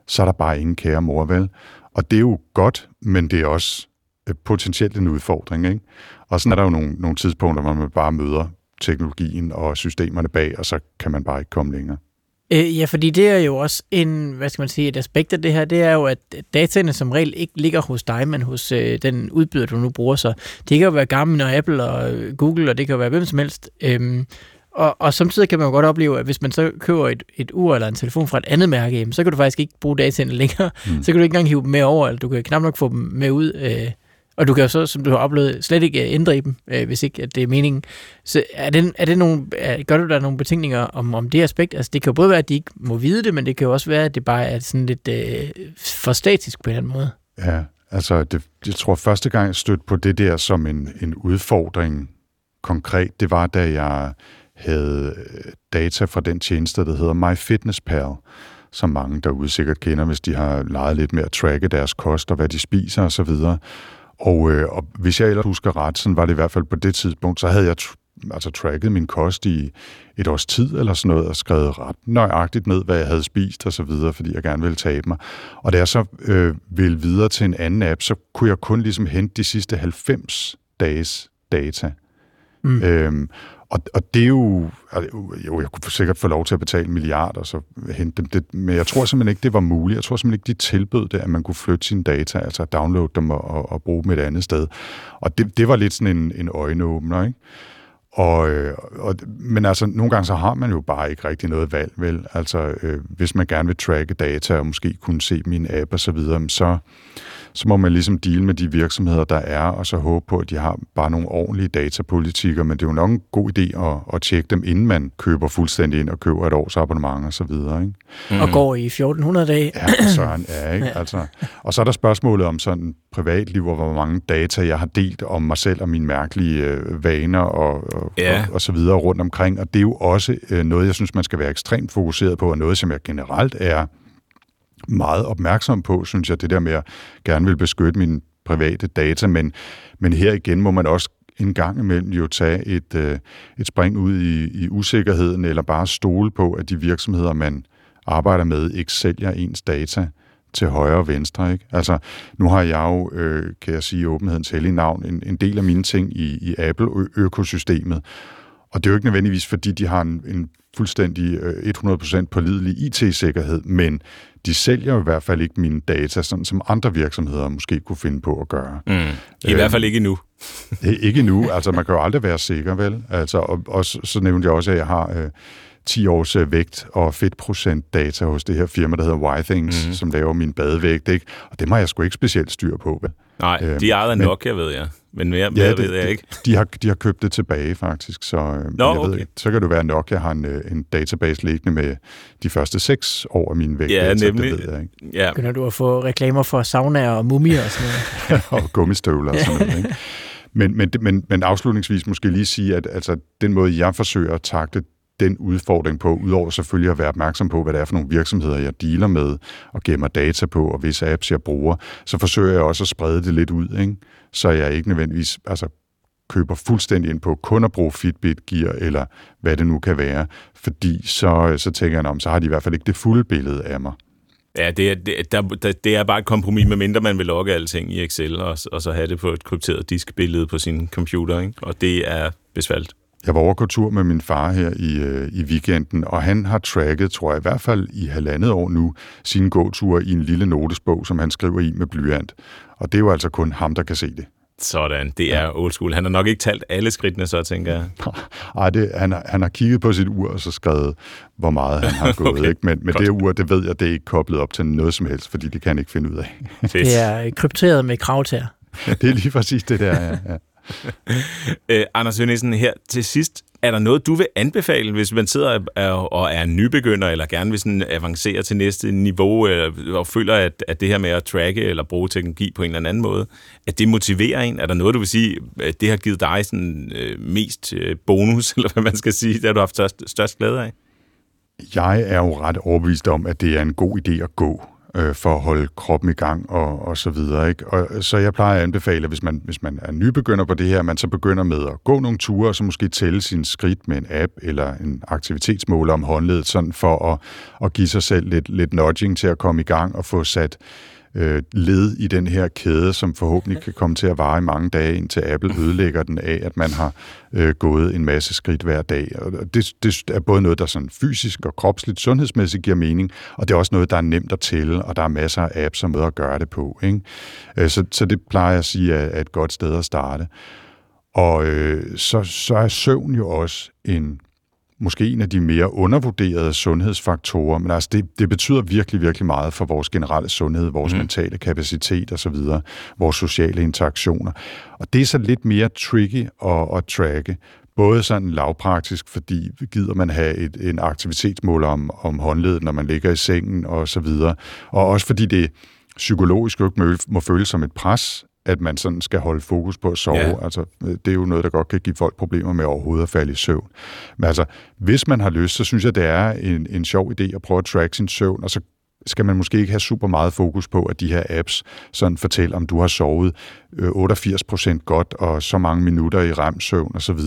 så er der bare ingen kære mor, vel? Og det er jo godt, men det er også øh, potentielt en udfordring, ikke? Og sådan er der jo nogle, nogle tidspunkter, hvor man bare møder teknologien og systemerne bag, og så kan man bare ikke komme længere. Øh, ja, fordi det er jo også en, hvad skal man sige, et aspekt af det her, det er jo, at dataene som regel ikke ligger hos dig, men hos øh, den udbyder, du nu bruger. Så det kan jo være Garmin og Apple og øh, Google, og det kan jo være hvem som helst. Øhm, og, og samtidig kan man jo godt opleve, at hvis man så køber et, et ur eller en telefon fra et andet mærke, jamen, så kan du faktisk ikke bruge dataene længere. Mm. Så kan du ikke engang hive dem med over, eller du kan knap nok få dem med ud. Øh, og du kan jo så, som du har oplevet, slet ikke øh, ændre i dem, øh, hvis ikke at det er meningen. Så er det, er det nogle, er, gør du der nogle betingninger om, om det aspekt? Altså det kan jo både være, at de ikke må vide det, men det kan jo også være, at det bare er sådan lidt øh, for statisk på en eller anden måde. Ja, altså det, jeg tror første gang jeg stødte på det der som en, en udfordring konkret, det var da jeg havde øh, data fra den tjeneste, der hedder MyFitnessPal, som mange derude sikkert kender, hvis de har leget lidt med at tracke deres kost og hvad de spiser osv. Og, øh, og hvis jeg ellers husker ret, så var det i hvert fald på det tidspunkt, så havde jeg altså tracket min kost i et års tid eller sådan noget, og skrevet ret nøjagtigt ned, hvad jeg havde spist og så videre, fordi jeg gerne ville tabe mig. Og da jeg så øh, ville videre til en anden app, så kunne jeg kun ligesom hente de sidste 90 dages data. Mm. Øhm, og, og det er altså, jo, jo, jeg kunne sikkert få lov til at betale en milliard og så hente dem, det, men jeg tror simpelthen ikke, det var muligt. Jeg tror simpelthen ikke, de tilbød det, at man kunne flytte sine data, altså downloade dem og, og, og bruge dem et andet sted. Og det, det var lidt sådan en, en øjenåbner, ikke? Og, øh, og, men altså, nogle gange så har man jo bare ikke rigtig noget valg, vel? Altså, øh, hvis man gerne vil tracke data og måske kunne se min app og så videre, så, så må man ligesom deal med de virksomheder, der er, og så håbe på, at de har bare nogle ordentlige datapolitikker, men det er jo nok en god idé at, at tjekke dem, inden man køber fuldstændig ind og køber et års abonnement og så videre, ikke? Mm. Og går i 1400 dage. Ja, søren, ja, ikke? Altså, og så er der spørgsmålet om sådan privatliv, og hvor mange data jeg har delt om mig selv og mine mærkelige øh, vaner og, og, ja. og, og så videre rundt omkring, og det er jo også øh, noget, jeg synes, man skal være ekstremt fokuseret på, og noget, som jeg generelt er meget opmærksom på, synes jeg, det der med at gerne vil beskytte mine private data, men, men her igen må man også en gang imellem jo tage et, øh, et spring ud i, i usikkerheden, eller bare stole på, at de virksomheder, man arbejder med, ikke sælger ens data til højre og venstre. Ikke? Altså, nu har jeg jo, øh, kan jeg sige åbenhedens hellige navn, en, en del af mine ting i, i Apple-økosystemet, og det er jo ikke nødvendigvis, fordi de har en, en fuldstændig øh, 100% pålidelig IT-sikkerhed, men de sælger i hvert fald ikke mine data, sådan som andre virksomheder måske kunne finde på at gøre. Mm. I øh, hvert fald ikke endnu. ikke endnu. Altså, man kan jo aldrig være sikker, vel? Altså, og, og så, så nævnte jeg også, at jeg har øh, 10 års øh, vægt og fedtprocent data hos det her firma, der hedder Y-Things, mm. som laver min badevægt, ikke? Og det har jeg sgu ikke specielt styr på, vel? Nej, øh, de ejer nok, jeg ved jeg. Men mere, mere ja, det, ved jeg ikke. De har, de har købt det tilbage, faktisk. Så, øh, Nå, jeg okay. ved ikke, så kan det være nok, jeg har en, øh, en database liggende med de første seks år af min vægt. Ja, nemlig. Det ved jeg ikke. Ja. Begynder du at få reklamer for saunaer og mumier og sådan noget? og gummistøvler og sådan noget, ikke? Men, men, men, men afslutningsvis måske lige sige, at altså, den måde, jeg forsøger at takte den udfordring på, udover selvfølgelig at være opmærksom på, hvad det er for nogle virksomheder, jeg dealer med og gemmer data på, og hvis apps jeg bruger, så forsøger jeg også at sprede det lidt ud, ikke? Så jeg ikke nødvendigvis altså, køber fuldstændig ind på kun at bruge Fitbit Gear, eller hvad det nu kan være, fordi så, så tænker jeg, om så har de i hvert fald ikke det fulde billede af mig. Ja, det er, det, der, det er bare et kompromis, medmindre man vil logge alting i Excel, og, og så have det på et krypteret diskbillede på sin computer, ikke? og det er besværligt. Jeg var over på tur med min far her i, øh, i weekenden, og han har tracket, tror jeg i hvert fald i halvandet år nu, sine gåture i en lille notesbog, som han skriver i med blyant. Og det er jo altså kun ham, der kan se det. Sådan, det er old school. Han har nok ikke talt alle skridtene så, tænker jeg. Nej, det, han, har, han har kigget på sit ur og så skrevet, hvor meget han har gået. okay, ikke? Men, men det ur, det ved jeg, det er ikke koblet op til noget som helst, fordi det kan han ikke finde ud af. det er krypteret med kravtær. det er lige præcis det der, ja. ja. øh, Anders Hønesen, her til sidst. Er der noget, du vil anbefale, hvis man sidder og er nybegynder, eller gerne vil sådan avancere til næste niveau, og føler, at, at det her med at tracke eller bruge teknologi på en eller anden måde, at det motiverer en? Er der noget, du vil sige, at det har givet dig sådan, øh, mest øh, bonus, eller hvad man skal sige, det har du haft størst, størst glæde af? Jeg er jo ret overbevist om, at det er en god idé at gå øh, for at holde kroppen i gang og, og så videre. Ikke? Og, så jeg plejer at anbefale, hvis man, hvis man er nybegynder på det her, man så begynder med at gå nogle ture, og så måske tælle sin skridt med en app eller en aktivitetsmåler om håndledet, sådan for at, at give sig selv lidt, lidt nudging til at komme i gang og få sat øh, led i den her kæde, som forhåbentlig kan komme til at vare i mange dage, indtil Apple ødelægger den af, at man har øh, gået en masse skridt hver dag. Og det, det er både noget, der sådan fysisk og kropsligt, sundhedsmæssigt giver mening, og det er også noget, der er nemt at tælle, og der er masser af apps og måder at gøre det på. Ikke? Øh, så, så det plejer jeg at sige er, er et godt sted at starte. Og øh, så, så er søvn jo også en måske en af de mere undervurderede sundhedsfaktorer, men altså det, det betyder virkelig, virkelig meget for vores generelle sundhed, vores mm. mentale kapacitet osv., vores sociale interaktioner. Og det er så lidt mere tricky at, at tracke, både sådan lavpraktisk, fordi gider man have et, en aktivitetsmål om, om håndledet, når man ligger i sengen og så videre, og også fordi det psykologisk jo ikke må føles som et pres, at man sådan skal holde fokus på at sove. Ja. Altså, det er jo noget, der godt kan give folk problemer med overhovedet at falde i søvn. Men altså, hvis man har lyst, så synes jeg, det er en, en sjov idé at prøve at track sin søvn, og så skal man måske ikke have super meget fokus på, at de her apps sådan fortæller, om du har sovet øh, 88% godt og så mange minutter i remsøvn osv.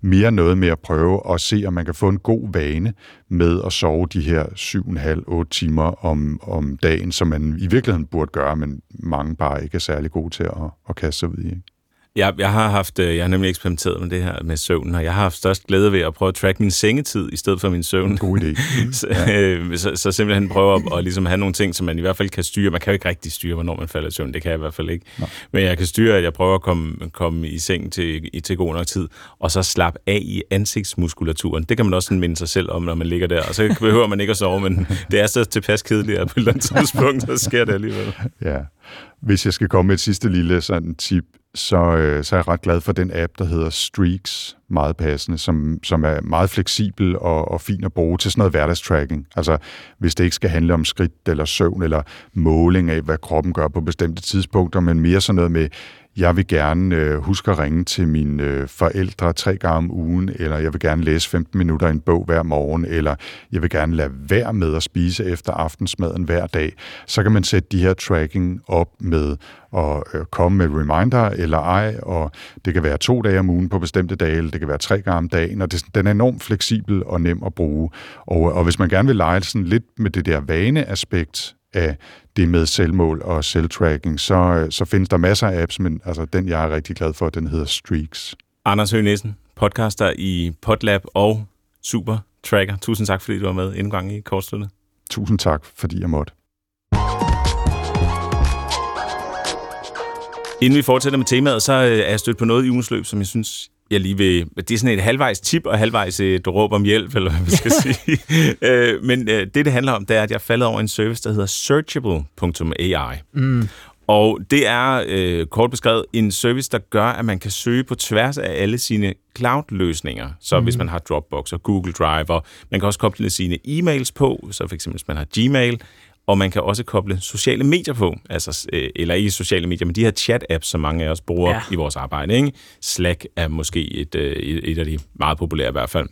Mere noget med at prøve at se, om man kan få en god vane med at sove de her 7,5-8 timer om, om dagen, som man i virkeligheden burde gøre, men mange bare ikke er særlig gode til at, at kaste sig ud i. Jeg, jeg har haft, øh, jeg har nemlig eksperimenteret med det her med søvn, og jeg har haft størst glæde ved at prøve at track min sengetid i stedet for min søvn. God idé. så, øh, så, så simpelthen prøve at, at ligesom have nogle ting, som man i hvert fald kan styre. Man kan jo ikke rigtig styre, hvornår man falder i søvn. Det kan jeg i hvert fald ikke. Nej. Men jeg kan styre, at jeg prøver at komme, komme i seng til, i, til god nok tid, og så slappe af i ansigtsmuskulaturen. Det kan man også sådan minde sig selv om, når man ligger der. Og så behøver man ikke at sove, men det er så tilpas kedeligt, at på et eller andet tidspunkt, så sker det alligevel. Ja. Hvis jeg skal komme med et sidste lille sådan tip, så, øh, så er jeg ret glad for den app, der hedder Streaks, meget passende, som, som er meget fleksibel og, og fin at bruge til sådan noget hverdagstracking. Altså, hvis det ikke skal handle om skridt eller søvn eller måling af, hvad kroppen gør på bestemte tidspunkter, men mere sådan noget med, jeg vil gerne øh, huske at ringe til mine øh, forældre tre gange om ugen, eller jeg vil gerne læse 15 minutter i en bog hver morgen, eller jeg vil gerne lade være med at spise efter aftensmaden hver dag, så kan man sætte de her tracking op med at øh, komme med reminder eller ej, og det kan være to dage om ugen på bestemte dage, eller det kan være tre gange om dagen, og det, den er enormt fleksibel og nem at bruge. Og, og hvis man gerne vil lege sådan lidt med det der vaneaspekt af det med selvmål og selvtracking, så, så findes der masser af apps, men altså, den, jeg er rigtig glad for, den hedder Streaks. Anders Høgh Nissen, podcaster i Podlab og Super Tracker. Tusind tak, fordi du var med indgang i Kortsluttet. Tusind tak, fordi jeg måtte. Inden vi fortsætter med temaet, så øh, er jeg stødt på noget i ugens løb, som jeg synes, jeg lige vil... Det er sådan et halvvejs tip og halvvejs et råb om hjælp, eller hvad vi skal sige. Øh, men øh, det, det handler om, det er, at jeg faldet over en service, der hedder searchable.ai. Mm. Og det er øh, kort beskrevet en service, der gør, at man kan søge på tværs af alle sine cloud-løsninger. Så mm. hvis man har Dropbox og Google Drive, og man kan også koble sine e-mails på, så eksempel hvis man har Gmail, og man kan også koble sociale medier på, altså, øh, eller ikke sociale medier, men de her chat-apps, som mange af os bruger ja. i vores arbejde. Ikke? Slack er måske et, øh, et, et af de meget populære i hvert fald.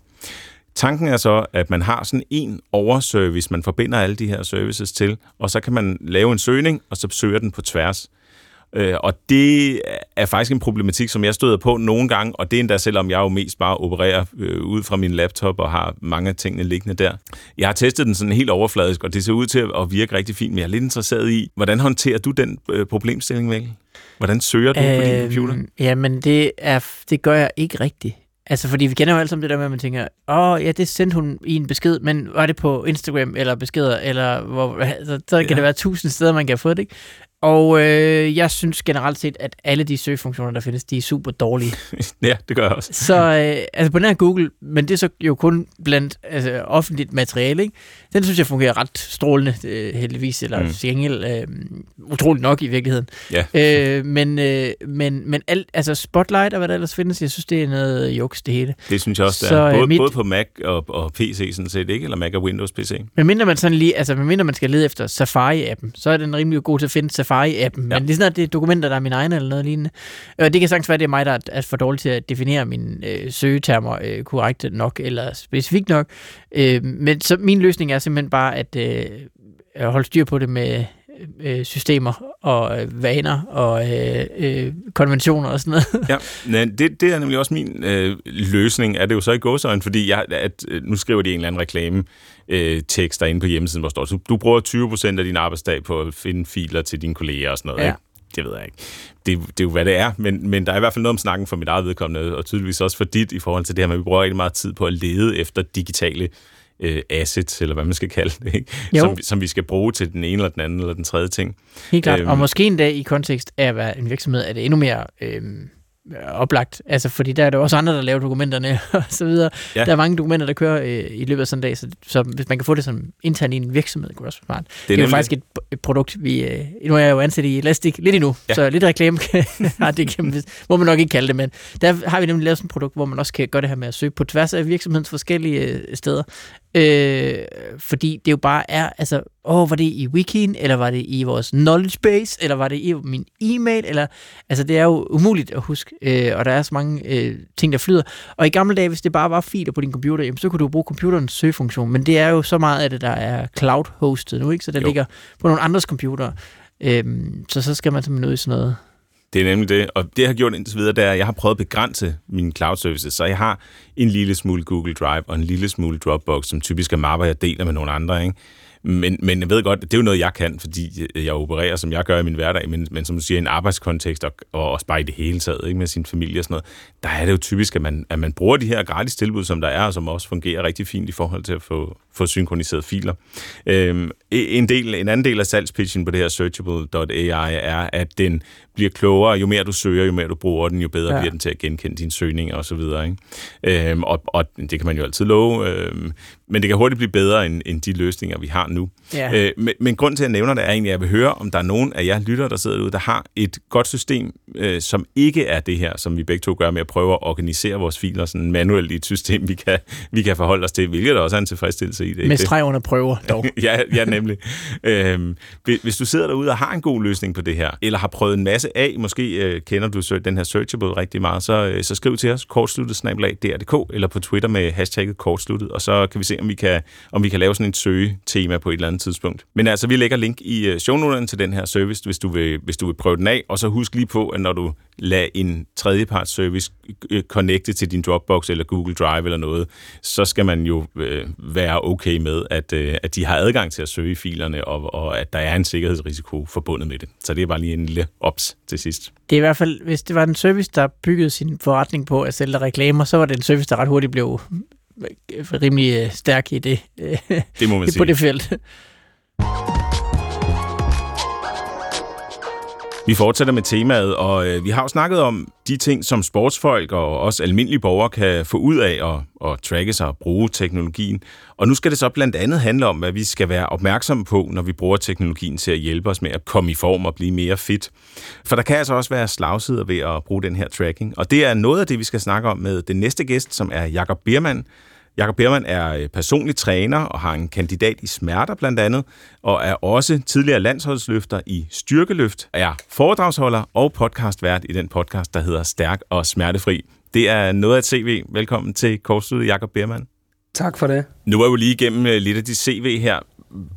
Tanken er så, at man har sådan en overservice, man forbinder alle de her services til, og så kan man lave en søgning, og så søger den på tværs. Øh, og det er faktisk en problematik, som jeg støder på nogle gange, og det er endda selvom jeg jo mest bare opererer øh, ud fra min laptop og har mange af tingene liggende der. Jeg har testet den sådan helt overfladisk, og det ser ud til at virke rigtig fint, men jeg er lidt interesseret i, hvordan håndterer du den øh, problemstilling, Mikkel? Hvordan søger du øh, på din øhm, computer? Jamen, det, er, det gør jeg ikke rigtigt. Altså, fordi vi kender jo alle sammen det der med, at man tænker, åh, oh, ja, det sendte hun i en besked, men var det på Instagram eller beskeder, eller hvor, altså, så kan ja. det være tusind steder, man kan få det, ikke? Og øh, jeg synes generelt set, at alle de søgefunktioner, der findes, de er super dårlige. ja, det gør jeg også. Så øh, altså på den her Google, men det er så jo kun blandt altså, offentligt materiale, ikke? den synes jeg fungerer ret strålende, øh, heldigvis, eller mm. gengæld, øh, utroligt nok i virkeligheden. Ja. Øh, men øh, men, men alt, altså Spotlight og hvad der ellers findes, jeg synes, det er noget juks, det hele. Det synes jeg også, det er. Så, både, mit, både på Mac og, og PC sådan set, ikke? Eller Mac og Windows PC. Men mindre man sådan lige, altså mindre man skal lede efter Safari-appen, så er den rimelig god til at finde Safari-appen. Ja. Men lige at det er dokumenter, der er mine egne eller noget lignende. Og det kan sagtens være, at det er mig, der er for dårlig til at definere mine øh, søgetermer øh, korrekt nok eller specifikt nok. Øh, men så min løsning er simpelthen bare at øh, holde styr på det med øh, systemer og øh, vaner og øh, øh, konventioner og sådan noget. ja, men det, det er nemlig også min øh, løsning, er det jo så i gåsøjne, fordi jeg, at, øh, nu skriver de en eller anden reklame øh, tekst derinde på hjemmesiden, hvor står du, du bruger 20% af din arbejdsdag på at finde filer til dine kolleger og sådan noget, ja. ikke? det ved jeg ikke. Det, det er jo, hvad det er, men, men der er i hvert fald noget om snakken for mit eget vedkommende, og tydeligvis også for dit i forhold til det her med, at vi bruger rigtig meget tid på at lede efter digitale øh, assets, eller hvad man skal kalde det, ikke? Som, som vi skal bruge til den ene eller den anden eller den tredje ting. Helt klart, øhm, og måske en dag i kontekst af at være en virksomhed, er det endnu mere... Øh, oplagt. Altså, fordi der er der også andre, der laver dokumenterne og så videre. Ja. Der er mange dokumenter, der kører øh, i løbet af sådan en dag, så, så hvis man kan få det som intern i en virksomhed, kunne det også være smart. Det er, det er jo faktisk et, et produkt, vi... Øh, nu er jeg jo ansat i Elastic lidt endnu, ja. så lidt reklame nej, det kan, må man nok ikke kalde det, men der har vi nemlig lavet sådan et produkt, hvor man også kan gøre det her med at søge på tværs af virksomhedens forskellige øh, steder. Øh, fordi det jo bare er, altså, åh, var det i wikien, eller var det i vores knowledge base, eller var det i min e-mail, eller, altså det er jo umuligt at huske, øh, og der er så mange øh, ting, der flyder. Og i gamle dage, hvis det bare var filer på din computer, jamen, så kunne du bruge computerens søgefunktion, men det er jo så meget af det, der er cloud-hosted nu, ikke? så det jo. ligger på nogle andres computer. Øh, så så skal man simpelthen ud i sådan noget det er nemlig det, og det jeg har gjort indtil videre, det er, at jeg har prøvet at begrænse mine cloud services, så jeg har en lille smule Google Drive og en lille smule Dropbox, som typisk er mapper, jeg deler med nogle andre. Ikke? Men, men jeg ved godt, det er jo noget, jeg kan, fordi jeg opererer, som jeg gør i min hverdag, men, men som du siger, i en arbejdskontekst, og, og også bare i det hele taget, ikke, med sin familie og sådan noget, der er det jo typisk, at man, at man bruger de her gratis tilbud, som der er, og som også fungerer rigtig fint i forhold til at få, få synkroniseret filer. Øhm, en, del, en anden del af salgspitchen på det her searchable.ai er, at den bliver klogere. Jo mere du søger, jo mere du bruger den, jo bedre ja. bliver den til at genkende dine søgninger osv. Øhm, og, og det kan man jo altid love. Øhm, men det kan hurtigt blive bedre end, end de løsninger, vi har nu. Ja. Øh, men, men grund til, at jeg nævner det, er egentlig, at jeg vil høre, om der er nogen af jer lytter, der sidder derude, der har et godt system, øh, som ikke er det her, som vi begge to gør med at prøve at organisere vores filer sådan manuelt i et system, vi kan, vi kan forholde os til, hvilket der også er en tilfredsstillelse i det. Med streg under prøver, dog. ja, ja, nemlig. øhm, hvis du sidder derude og har en god løsning på det her, eller har prøvet en masse af, måske øh, kender du den her searchable rigtig meget, så, øh, så skriv til os, kortsluttet eller på Twitter med hashtagget kortsluttet, og så kan vi se, om vi kan, om vi kan lave sådan et søgetema på et eller andet tidspunkt. Men altså, vi lægger link i øh, shownoterne til den her service, hvis du, vil, hvis du vil prøve den af, og så husk lige på, at når du lader en tredjeparts service øh, connecte til din Dropbox eller Google Drive eller noget, så skal man jo øh, være okay med, at, øh, at de har adgang til at søge filerne, og, og at der er en sikkerhedsrisiko forbundet med det. Så det er bare lige en lille ops til sidst. Det er i hvert fald, hvis det var en service, der byggede sin forretning på at sælge reklamer, så var det en service, der ret hurtigt blev rimelig øh, stærk i det, det må man på sige. det felt. Vi fortsætter med temaet, og øh, vi har jo snakket om de ting, som sportsfolk og også almindelige borgere kan få ud af at, at tracke sig og bruge teknologien. Og nu skal det så blandt andet handle om, hvad vi skal være opmærksomme på, når vi bruger teknologien til at hjælpe os med at komme i form og blive mere fit. For der kan altså også være slagsider ved at bruge den her tracking. Og det er noget af det, vi skal snakke om med den næste gæst, som er Jakob Biermann, Jakob Bermann er øh, personlig træner og har en kandidat i smerter blandt andet, og er også tidligere landsholdsløfter i styrkeløft, er foredragsholder og podcastvært i den podcast, der hedder Stærk og Smertefri. Det er noget af CV. Velkommen til Kortsluttet, Jakob Bermann. Tak for det. Nu er vi lige igennem øh, lidt af dit CV her.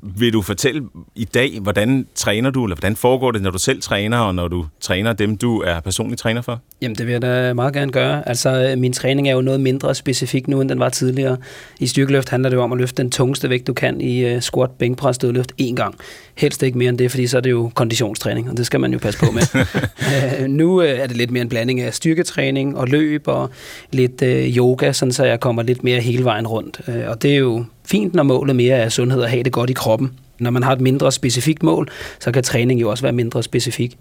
Vil du fortælle i dag, hvordan træner du, eller hvordan foregår det, når du selv træner, og når du træner dem, du er personlig træner for? Jamen, det vil jeg da meget gerne gøre. Altså, min træning er jo noget mindre specifik nu, end den var tidligere. I styrkeløft handler det jo om at løfte den tungeste vægt, du kan i uh, squat, bænkpres, dødløft én gang. Helst ikke mere end det, fordi så er det jo konditionstræning, og det skal man jo passe på med. uh, nu uh, er det lidt mere en blanding af styrketræning og løb og lidt uh, yoga, sådan så jeg kommer lidt mere hele vejen rundt. Uh, og det er jo fint, når målet mere er sundhed og have det godt i kroppen. Når man har et mindre specifikt mål, så kan træning jo også være mindre specifik.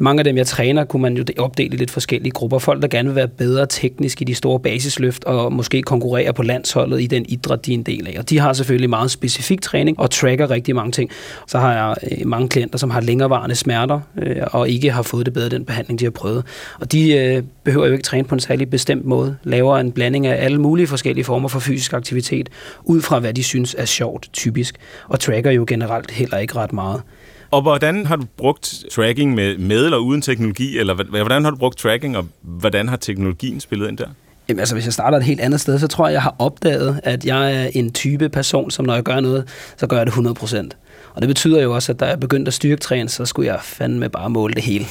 Mange af dem, jeg træner, kunne man jo opdele i lidt forskellige grupper. Folk, der gerne vil være bedre teknisk i de store basisløft, og måske konkurrere på landsholdet i den idræt, de er en del af. Og de har selvfølgelig meget specifik træning, og tracker rigtig mange ting. Så har jeg øh, mange klienter, som har længerevarende smerter, øh, og ikke har fået det bedre den behandling, de har prøvet. Og de øh, behøver jo ikke træne på en særlig bestemt måde. Laver en blanding af alle mulige forskellige former for fysisk aktivitet, ud fra hvad de synes er sjovt, typisk. Og tracker jo generelt heller ikke ret meget. Og hvordan har du brugt tracking med, med eller uden teknologi, eller hvordan har du brugt tracking, og hvordan har teknologien spillet ind der? Jamen altså, hvis jeg starter et helt andet sted, så tror jeg, jeg har opdaget, at jeg er en type person, som når jeg gør noget, så gør jeg det 100%. Og det betyder jo også, at da jeg begyndte at styrketræne, så skulle jeg fandme bare måle det hele.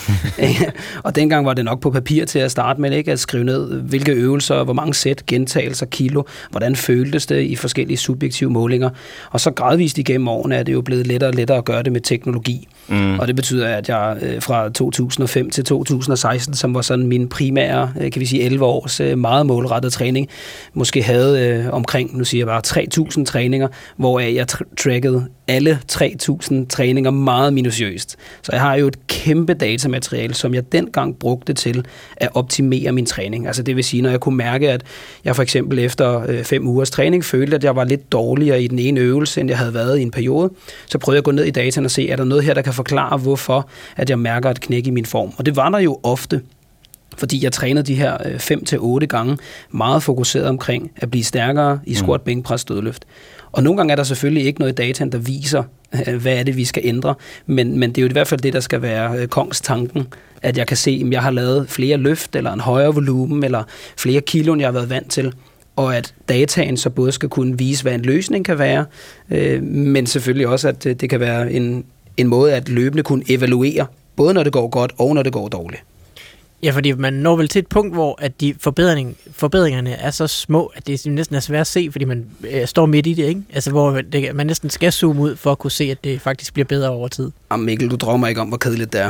og dengang var det nok på papir til at starte med, ikke? at skrive ned, hvilke øvelser, hvor mange sæt, gentagelser, kilo, hvordan føltes det i forskellige subjektive målinger. Og så gradvist igennem årene er det jo blevet lettere og lettere at gøre det med teknologi. Mm. Og det betyder, at jeg øh, fra 2005 til 2016, som var sådan min primære, øh, kan vi sige 11 års øh, meget målrettet træning, måske havde omkring, nu siger jeg bare 3.000 træninger, hvor jeg trackede alle 3.000 træninger meget minutiøst. Så jeg har jo et kæmpe datamateriale, som jeg dengang brugte til at optimere min træning. Altså det vil sige, når jeg kunne mærke, at jeg for eksempel efter fem ugers træning følte, at jeg var lidt dårligere i den ene øvelse, end jeg havde været i en periode, så prøvede jeg at gå ned i dataen og se, er der noget her, der kan forklare, hvorfor at jeg mærker et knæk i min form. Og det var der jo ofte, fordi jeg trænede de her 5-8 øh, gange meget fokuseret omkring at blive stærkere i mm. squat, bænk, pres, dødløft. Og nogle gange er der selvfølgelig ikke noget data, der viser, øh, Øh, hvad er det, vi skal ændre. Men, men det er jo i hvert fald det, der skal være øh, kongstanken, at jeg kan se, om jeg har lavet flere løft, eller en højere volumen, eller flere kilo, end jeg har været vant til og at dataen så både skal kunne vise, hvad en løsning kan være, øh, men selvfølgelig også, at øh, det kan være en, en måde at løbende kunne evaluere, både når det går godt og når det går dårligt. Ja, fordi man når vel til et punkt, hvor at de forbedring, forbedringerne er så små, at det næsten er svært at se, fordi man øh, står midt i det, ikke? Altså, hvor det, man næsten skal zoome ud for at kunne se, at det faktisk bliver bedre over tid. Jamen Mikkel, du drømmer ikke om, hvor kedeligt det er.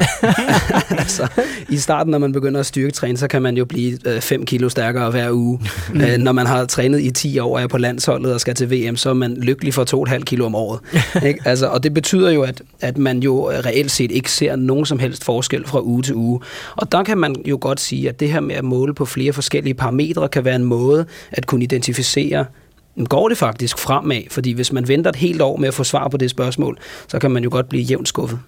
altså, I starten, når man begynder at styrketræne, så kan man jo blive 5 øh, kilo stærkere hver uge. Mm. Øh, når man har trænet i 10 år og er på landsholdet og skal til VM, så er man lykkelig for 2,5 kilo om året. ikke? Altså, og det betyder jo, at, at man jo reelt set ikke ser nogen som helst forskel fra uge til uge. Og der kan man jo godt sige, at det her med at måle på flere forskellige parametre kan være en måde at kunne identificere går det faktisk fremad? Fordi hvis man venter et helt år med at få svar på det spørgsmål, så kan man jo godt blive jævnt skuffet.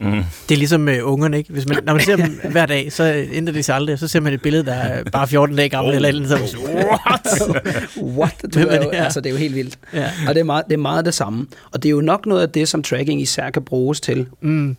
Mm. Det er ligesom med ungerne, ikke? Hvis man, når man ser dem hver dag, så ændrer det sig aldrig. Så ser man et billede, der er bare 14 dage gammel, oh. eller eller andet. Så, what? What? Du er jo, altså, det er jo helt vildt. Ja. Og det er, meget, det er meget det samme. Og det er jo nok noget af det, som tracking især kan bruges til. Mm.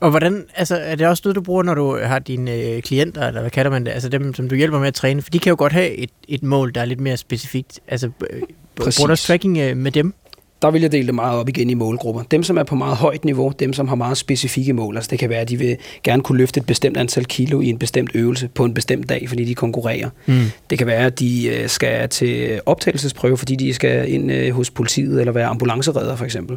Og hvordan, altså, er det også noget, du bruger, når du har dine øh, klienter, eller hvad kalder man det, altså dem, som du hjælper med at træne? For de kan jo godt have et, et mål, der er lidt mere specifikt. Altså, øh, bruger du tracking øh, med dem? Der vil jeg dele det meget op igen i målgrupper. Dem, som er på meget højt niveau, dem, som har meget specifikke mål. Altså det kan være, at de vil gerne kunne løfte et bestemt antal kilo i en bestemt øvelse på en bestemt dag, fordi de konkurrerer. Mm. Det kan være, at de øh, skal til optagelsesprøve, fordi de skal ind øh, hos politiet eller være ambulanceredder for eksempel.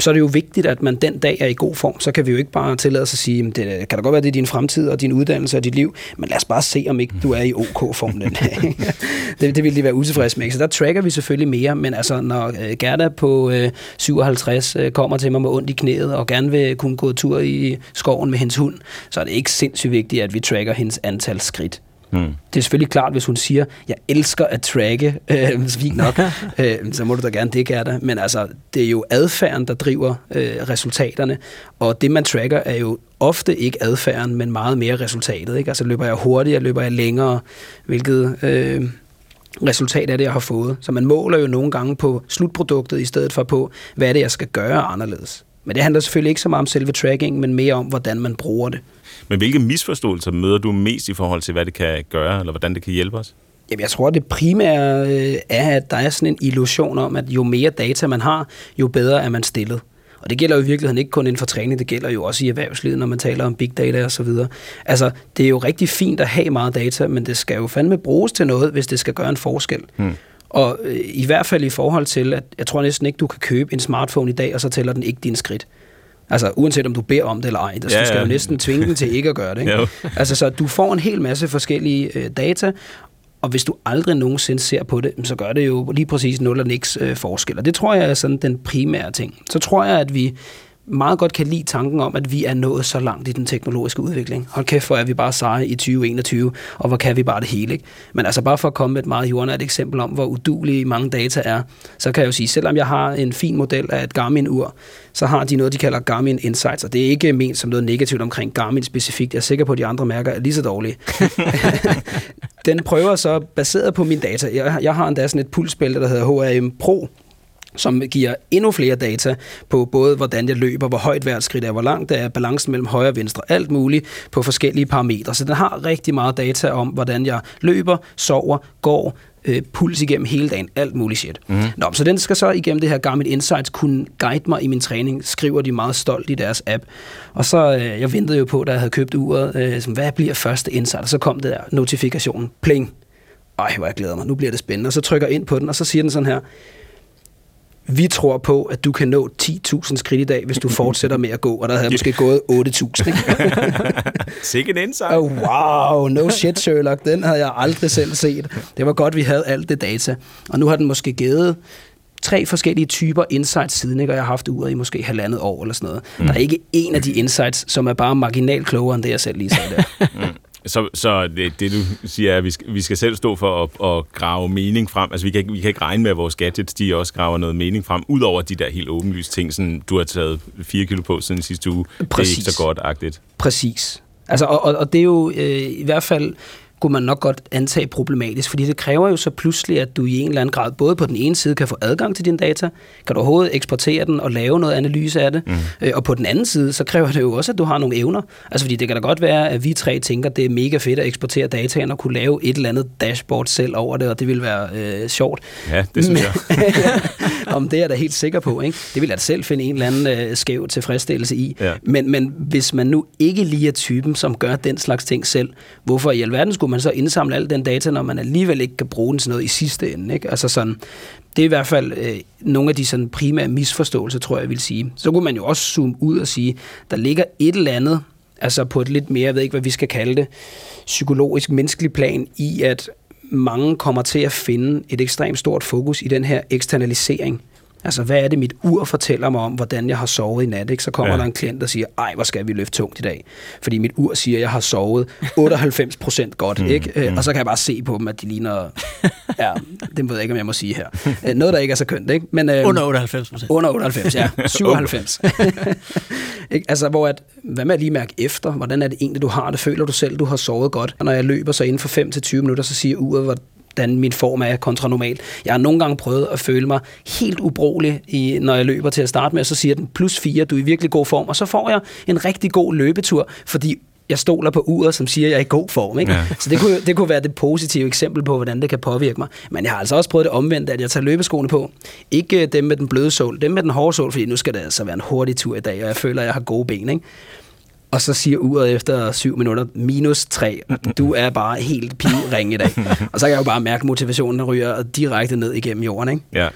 Så er det jo vigtigt, at man den dag er i god form. Så kan vi jo ikke bare tillade os at sige, det kan da godt være, det er din fremtid og din uddannelse og dit liv, men lad os bare se, om ikke du er i OK-form den dag. det, det vil de være utilfredse med. Så der tracker vi selvfølgelig mere, men altså når øh, Gerda på øh, 57 øh, kommer til mig med ondt i knæet og gerne vil kunne gå tur i skoven med hendes hund, så er det ikke sindssygt vigtigt, at vi tracker hendes antal skridt. Mm. Det er selvfølgelig klart, hvis hun siger, jeg elsker at tracke, øh, fint nok, øh, så må du da gerne det, Gerda. Men altså, det er jo adfærden, der driver øh, resultaterne, og det, man tracker, er jo ofte ikke adfærden, men meget mere resultatet. Ikke? Altså, løber jeg hurtigere, løber jeg længere, hvilket... Øh, resultat af det, jeg har fået. Så man måler jo nogle gange på slutproduktet, i stedet for på, hvad er det, jeg skal gøre anderledes. Men det handler selvfølgelig ikke så meget om selve tracking, men mere om, hvordan man bruger det. Men hvilke misforståelser møder du mest i forhold til, hvad det kan gøre, eller hvordan det kan hjælpe os? Jamen, jeg tror, det primære øh, er, at der er sådan en illusion om, at jo mere data man har, jo bedre er man stillet. Og det gælder jo i virkeligheden ikke kun inden for træning, det gælder jo også i erhvervslivet, når man taler om big data og så videre. Altså, det er jo rigtig fint at have meget data, men det skal jo fandme bruges til noget, hvis det skal gøre en forskel. Hmm. Og øh, i hvert fald i forhold til, at jeg tror næsten ikke, du kan købe en smartphone i dag, og så tæller den ikke din skridt. Altså, uanset om du beder om det eller ej. Altså, ja, ja. Du skal jo næsten tvinge den til ikke at gøre det. Ikke? altså, så du får en hel masse forskellige øh, data, og hvis du aldrig nogensinde ser på det, så gør det jo lige præcis nul og niks øh, forskel. Og det tror jeg er sådan den primære ting. Så tror jeg, at vi meget godt kan lide tanken om, at vi er nået så langt i den teknologiske udvikling. Hold kæft, hvor er vi bare seje i 2021, og hvor kan vi bare det hele. Ikke? Men altså bare for at komme med et meget jordnært eksempel om, hvor udulige mange data er, så kan jeg jo sige, selvom jeg har en fin model af et Garmin-ur, så har de noget, de kalder Garmin Insights, og det er ikke ment som noget negativt omkring Garmin specifikt. Jeg er sikker på, at de andre mærker er lige så dårlige. den prøver så, baseret på min data, jeg, jeg har endda sådan et pulsbælte, der hedder HRM Pro, som giver endnu flere data på både, hvordan jeg løber, hvor højt hvert skridt er, hvor langt det er, balancen mellem højre og venstre, alt muligt på forskellige parametre. Så den har rigtig meget data om, hvordan jeg løber, sover, går, øh, puls igennem hele dagen, alt muligt shit. Mm. Nå, så den skal så igennem det her Garmin Insights kunne guide mig i min træning, skriver de meget stolt i deres app. Og så, øh, jeg ventede jo på, da jeg havde købt uret, øh, som, hvad bliver første insight? Og så kom det der notifikationen, pling. Ej, hvor jeg glæder mig, nu bliver det spændende. Og så trykker jeg ind på den, og så siger den sådan her, vi tror på, at du kan nå 10.000 skridt i dag, hvis du fortsætter med at gå, og der havde måske gået 8.000. Sikke en indsigt. Oh, wow, no shit Sherlock, den havde jeg aldrig selv set. Det var godt, vi havde alt det data. Og nu har den måske givet tre forskellige typer insights siden, ikke? og jeg har haft uret i måske halvandet år eller sådan noget. Mm. Der er ikke en af de insights, som er bare marginalt klogere end det, jeg selv lige sagde der. Mm. Så, så det, det, du siger, er, at vi skal, vi skal selv stå for at, at grave mening frem. Altså, vi kan, vi kan ikke regne med, at vores gadgets, de også graver noget mening frem, ud over de der helt åbenlyse ting, sådan, du har taget 4 kilo på siden sidste uge. Præcis. Det er ikke så godt-agtigt. Præcis. Altså, og, og, og det er jo øh, i hvert fald kunne man nok godt antage problematisk, fordi det kræver jo så pludselig, at du i en eller anden grad, både på den ene side kan få adgang til dine data, kan du overhovedet eksportere den og lave noget analyse af det, mm. øh, og på den anden side, så kræver det jo også, at du har nogle evner. Altså fordi det kan da godt være, at vi tre tænker, det er mega fedt at eksportere dataen og kunne lave et eller andet dashboard selv over det, og det vil være øh, sjovt. Ja, det synes jeg. Om det er jeg da helt sikker på. Ikke? Det vil jeg da selv finde en eller anden øh, skæv tilfredsstillelse i. Ja. Men, men hvis man nu ikke lige er typen, som gør den slags ting selv, hvorfor i alverden skulle man så indsamle al den data, når man alligevel ikke kan bruge den til noget i sidste ende? Ikke? Altså sådan, det er i hvert fald øh, nogle af de sådan primære misforståelser, tror jeg, jeg vil sige. Så kunne man jo også zoome ud og sige, der ligger et eller andet, altså på et lidt mere, jeg ved ikke, hvad vi skal kalde det, psykologisk, menneskelig plan i, at mange kommer til at finde et ekstremt stort fokus i den her eksternalisering Altså, hvad er det, mit ur fortæller mig om, hvordan jeg har sovet i nat? Ikke? Så kommer ja. der en klient, der siger, ej, hvor skal vi løfte tungt i dag? Fordi mit ur siger, at jeg har sovet 98 procent godt. Mm, ikke? Mm. Og så kan jeg bare se på dem, at de ligner... Ja, det ved jeg ikke, om jeg må sige her. Øh, noget, der ikke er så kønt. Ikke? Men, øh, under 98 procent. Under 98, ja. 97. ikke? Altså, hvor at, hvad med at lige mærke efter? Hvordan er det egentlig, du har det? Føler du selv, du har sovet godt? Og når jeg løber så inden for 5 til 20 minutter, så siger uret, hvordan min form er kontra normal. Jeg har nogle gange prøvet at føle mig helt ubrugelig, i, når jeg løber til at starte med, og så siger den plus 4, du er i virkelig god form, og så får jeg en rigtig god løbetur, fordi jeg stoler på uret, som siger, at jeg er i god form. Ikke? Ja. Så det kunne, det kunne være det positive eksempel på, hvordan det kan påvirke mig. Men jeg har altså også prøvet det omvendt, at jeg tager løbeskoene på. Ikke dem med den bløde sål, dem med den hårde sål, fordi nu skal det altså være en hurtig tur i dag, og jeg føler, at jeg har gode ben. Ikke? Og så siger uret efter syv minutter, minus tre. Du er bare helt pivring i dag. og så kan jeg jo bare mærke, at motivationen ryger direkte ned igennem jorden, ikke? Ja.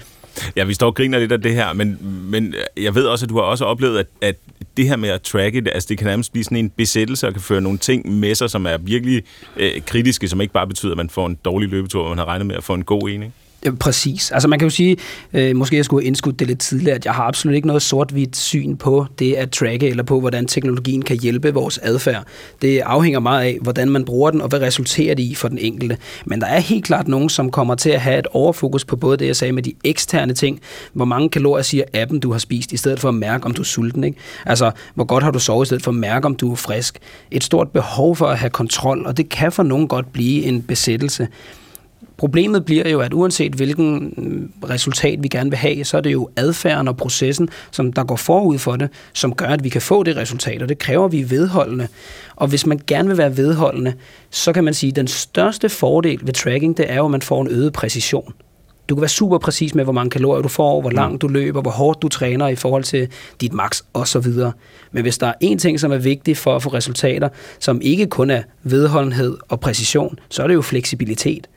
Ja, vi står og griner lidt af det her, men, men jeg ved også, at du har også oplevet, at, at det her med at tracke det, altså det kan nærmest blive sådan en besættelse og kan føre nogle ting med sig, som er virkelig øh, kritiske, som ikke bare betyder, at man får en dårlig løbetur, men man har regnet med at få en god en, ikke? Præcis. Altså man kan jo sige, øh, måske jeg skulle have indskudt det lidt tidligere, at jeg har absolut ikke noget sort-hvidt syn på det at tracke, eller på, hvordan teknologien kan hjælpe vores adfærd. Det afhænger meget af, hvordan man bruger den, og hvad resulterer det i for den enkelte. Men der er helt klart nogen, som kommer til at have et overfokus på både det, jeg sagde med de eksterne ting, hvor mange kalorier siger appen, du har spist, i stedet for at mærke, om du er sulten. Ikke? Altså, hvor godt har du sovet, i stedet for at mærke, om du er frisk. Et stort behov for at have kontrol, og det kan for nogen godt blive en besættelse. Problemet bliver jo, at uanset hvilken mm, resultat vi gerne vil have, så er det jo adfærden og processen, som der går forud for det, som gør, at vi kan få det resultat, og det kræver, at vi er vedholdende. Og hvis man gerne vil være vedholdende, så kan man sige, at den største fordel ved tracking, det er jo, at man får en øget præcision. Du kan være super præcis med, hvor mange kalorier du får, hvor langt du løber, hvor hårdt du træner i forhold til dit max osv. Men hvis der er en ting, som er vigtig for at få resultater, som ikke kun er vedholdenhed og præcision, så er det jo fleksibilitet.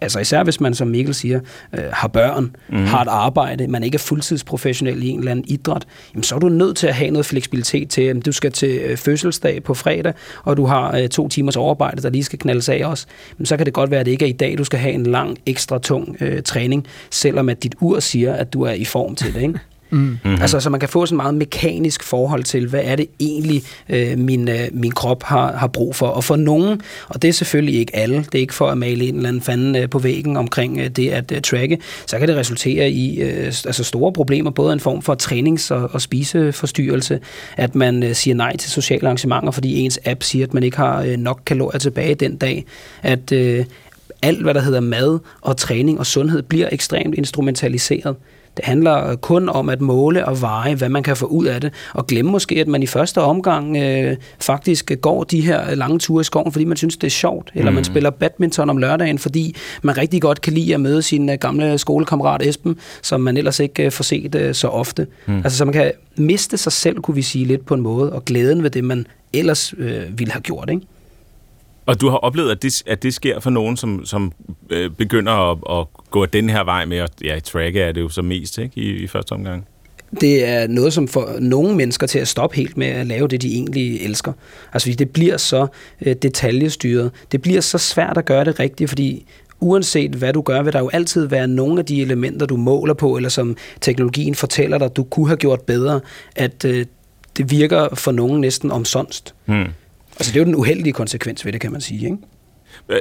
Altså især hvis man, som Mikkel siger, øh, har børn, mm. har et arbejde, man ikke er fuldtidsprofessionel i en eller anden idræt, jamen, så er du nødt til at have noget fleksibilitet til, at du skal til øh, fødselsdag på fredag, og du har øh, to timers overarbejde, der lige skal knaldes af også. Men så kan det godt være, at det ikke er i dag, du skal have en lang, ekstra tung øh, træning, selvom at dit ur siger, at du er i form til det. Ikke? Mm. Mm-hmm. Altså, så man kan få sådan meget mekanisk forhold til, hvad er det egentlig, øh, min, øh, min krop har, har brug for. Og for nogen, og det er selvfølgelig ikke alle, det er ikke for at male en eller anden fanden øh, på væggen omkring øh, det at øh, tracke, så kan det resultere i øh, altså store problemer, både en form for trænings- og, og spiseforstyrrelse, at man øh, siger nej til sociale arrangementer, fordi ens app siger, at man ikke har øh, nok kalorier tilbage den dag, at øh, alt, hvad der hedder mad og træning og sundhed, bliver ekstremt instrumentaliseret. Det handler kun om at måle og veje, hvad man kan få ud af det, og glemme måske, at man i første omgang øh, faktisk går de her lange ture i skoven, fordi man synes, det er sjovt, eller mm. man spiller badminton om lørdagen, fordi man rigtig godt kan lide at møde sin øh, gamle skolekammerat Esben, som man ellers ikke øh, får set øh, så ofte. Mm. Altså, så man kan miste sig selv, kunne vi sige lidt på en måde, og glæden ved det, man ellers øh, ville have gjort, ikke? Og du har oplevet, at det, at det sker for nogen, som, som øh, begynder at, at gå den her vej med at ja, tracke er det jo så mest ikke, i, i første omgang? Det er noget, som får nogle mennesker til at stoppe helt med at lave det, de egentlig elsker. Altså, det bliver så øh, detaljestyret. Det bliver så svært at gøre det rigtigt, fordi uanset hvad du gør, vil der jo altid være nogle af de elementer, du måler på, eller som teknologien fortæller dig, du kunne have gjort bedre, at øh, det virker for nogen næsten omsonst. Hmm. Altså det er jo den uheldige konsekvens ved det, kan man sige. Ikke?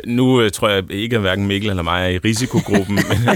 Nu øh, tror jeg ikke, at hverken Mikkel eller mig er i risikogruppen. men,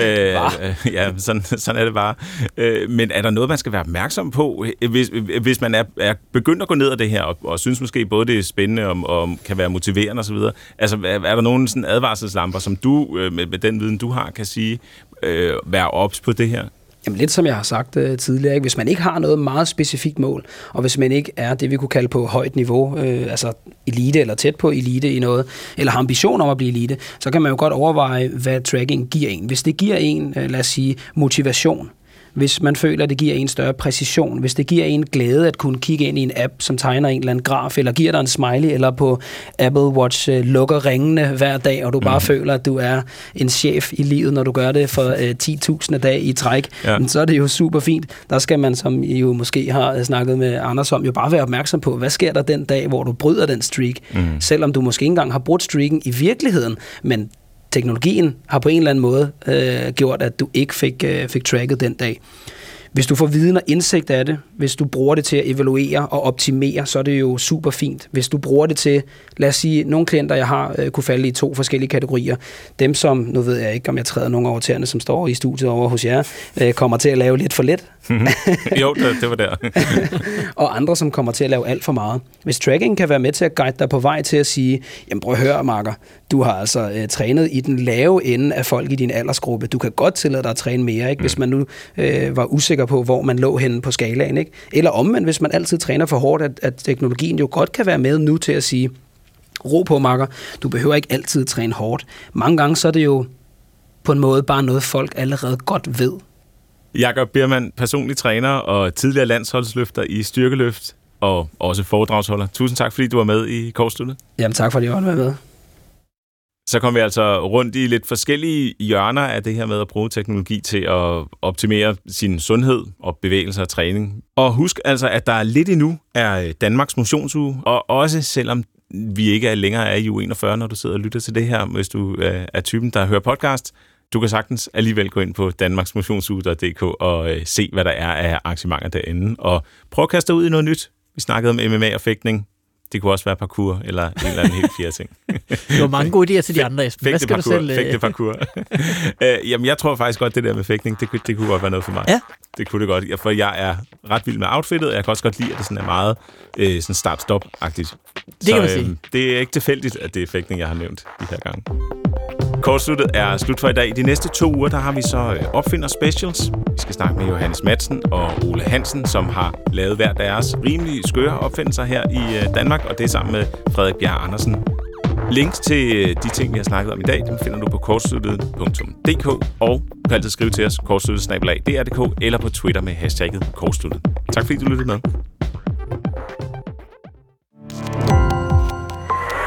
øh, øh, ja, sådan, sådan er det bare. Øh, men er der noget, man skal være opmærksom på, hvis, hvis man er, er begyndt at gå ned ad det her, og, og synes måske både det er spændende og, og kan være motiverende osv.? Altså, er, er der nogle sådan advarselslamper, som du, øh, med, med den viden, du har, kan sige, øh, være ops på det her? Jamen lidt som jeg har sagt øh, tidligere, ikke? hvis man ikke har noget meget specifikt mål, og hvis man ikke er det, vi kunne kalde på højt niveau, øh, altså elite eller tæt på elite i noget, eller har ambition om at blive elite, så kan man jo godt overveje, hvad tracking giver en. Hvis det giver en, øh, lad os sige, motivation, hvis man føler, at det giver en større præcision, hvis det giver en glæde at kunne kigge ind i en app, som tegner en eller anden graf, eller giver dig en smiley, eller på Apple Watch uh, lukker ringene hver dag, og du bare mm. føler, at du er en chef i livet, når du gør det for uh, 10.000 dag i træk, ja. så er det jo super fint. Der skal man, som I jo måske har snakket med Anders om, jo bare være opmærksom på, hvad sker der den dag, hvor du bryder den streak, mm. selvom du måske ikke engang har brudt streaken i virkeligheden, men teknologien har på en eller anden måde øh, gjort, at du ikke fik, øh, fik tracket den dag. Hvis du får viden og indsigt af det, hvis du bruger det til at evaluere og optimere, så er det jo super fint. Hvis du bruger det til, lad os sige, nogle klienter, jeg har, øh, kunne falde i to forskellige kategorier. Dem, som, nu ved jeg ikke, om jeg træder nogle over tæerne, som står i studiet over hos jer, øh, kommer til at lave lidt for let. jo, det, det var der. og andre, som kommer til at lave alt for meget. Hvis tracking kan være med til at guide dig på vej til at sige, jamen prøv at høre, Marker, du har altså øh, trænet i den lave ende af folk i din aldersgruppe. Du kan godt tillade dig at træne mere, ikke? hvis mm. man nu øh, var usikker på, hvor man lå henne på skalaen. Ikke? Eller omvendt, hvis man altid træner for hårdt, at, at teknologien jo godt kan være med nu til at sige, ro på, Marker, du behøver ikke altid træne hårdt. Mange gange så er det jo på en måde bare noget, folk allerede godt ved. Jakob Biermann, personlig træner og tidligere landsholdsløfter i styrkeløft og også foredragsholder. Tusind tak, fordi du var med i Kortstudiet. Jamen tak, fordi jeg var med. Så kom vi altså rundt i lidt forskellige hjørner af det her med at bruge teknologi til at optimere sin sundhed og bevægelse og træning. Og husk altså, at der lidt endnu er øh, Danmarks motionsuge, og også selvom vi ikke er længere er i u 41, når du sidder og lytter til det her, hvis du øh, er typen, der hører podcast, du kan sagtens alligevel gå ind på danmarksmotionsuge.dk og øh, se, hvad der er af arrangementer derinde, og prøv at kaste dig ud i noget nyt. Vi snakkede om MMA og fægtning. Det kunne også være parkour, eller en eller anden helt fjerde ting. Du har mange gode idéer til de andre, Esben. Hvad skal parkour, du selv... Fægte parkour. uh, jamen, jeg tror faktisk godt, det der med fægtning, det, det kunne godt være noget for mig. Ja. Det kunne det godt, for jeg er ret vild med outfittet, og jeg kan også godt lide, at det sådan er meget uh, sådan start-stop-agtigt. Det kan man sige. Uh, det er ikke tilfældigt, at det er fægtning, jeg har nævnt de her gange. Kortsluttet er slut for i dag. De næste to uger, der har vi så øh, opfinder specials. Vi skal snakke med Johannes Madsen og Ole Hansen, som har lavet hver deres rimelig skøre opfindelser her i øh, Danmark, og det er sammen med Frederik Bjerg Andersen. Links til øh, de ting, vi har snakket om i dag, dem finder du på kortsluttet.dk, og du kan altid skrive til os kortsluttet.dk eller på Twitter med hashtagget kortsluttet. Tak fordi du lyttede med.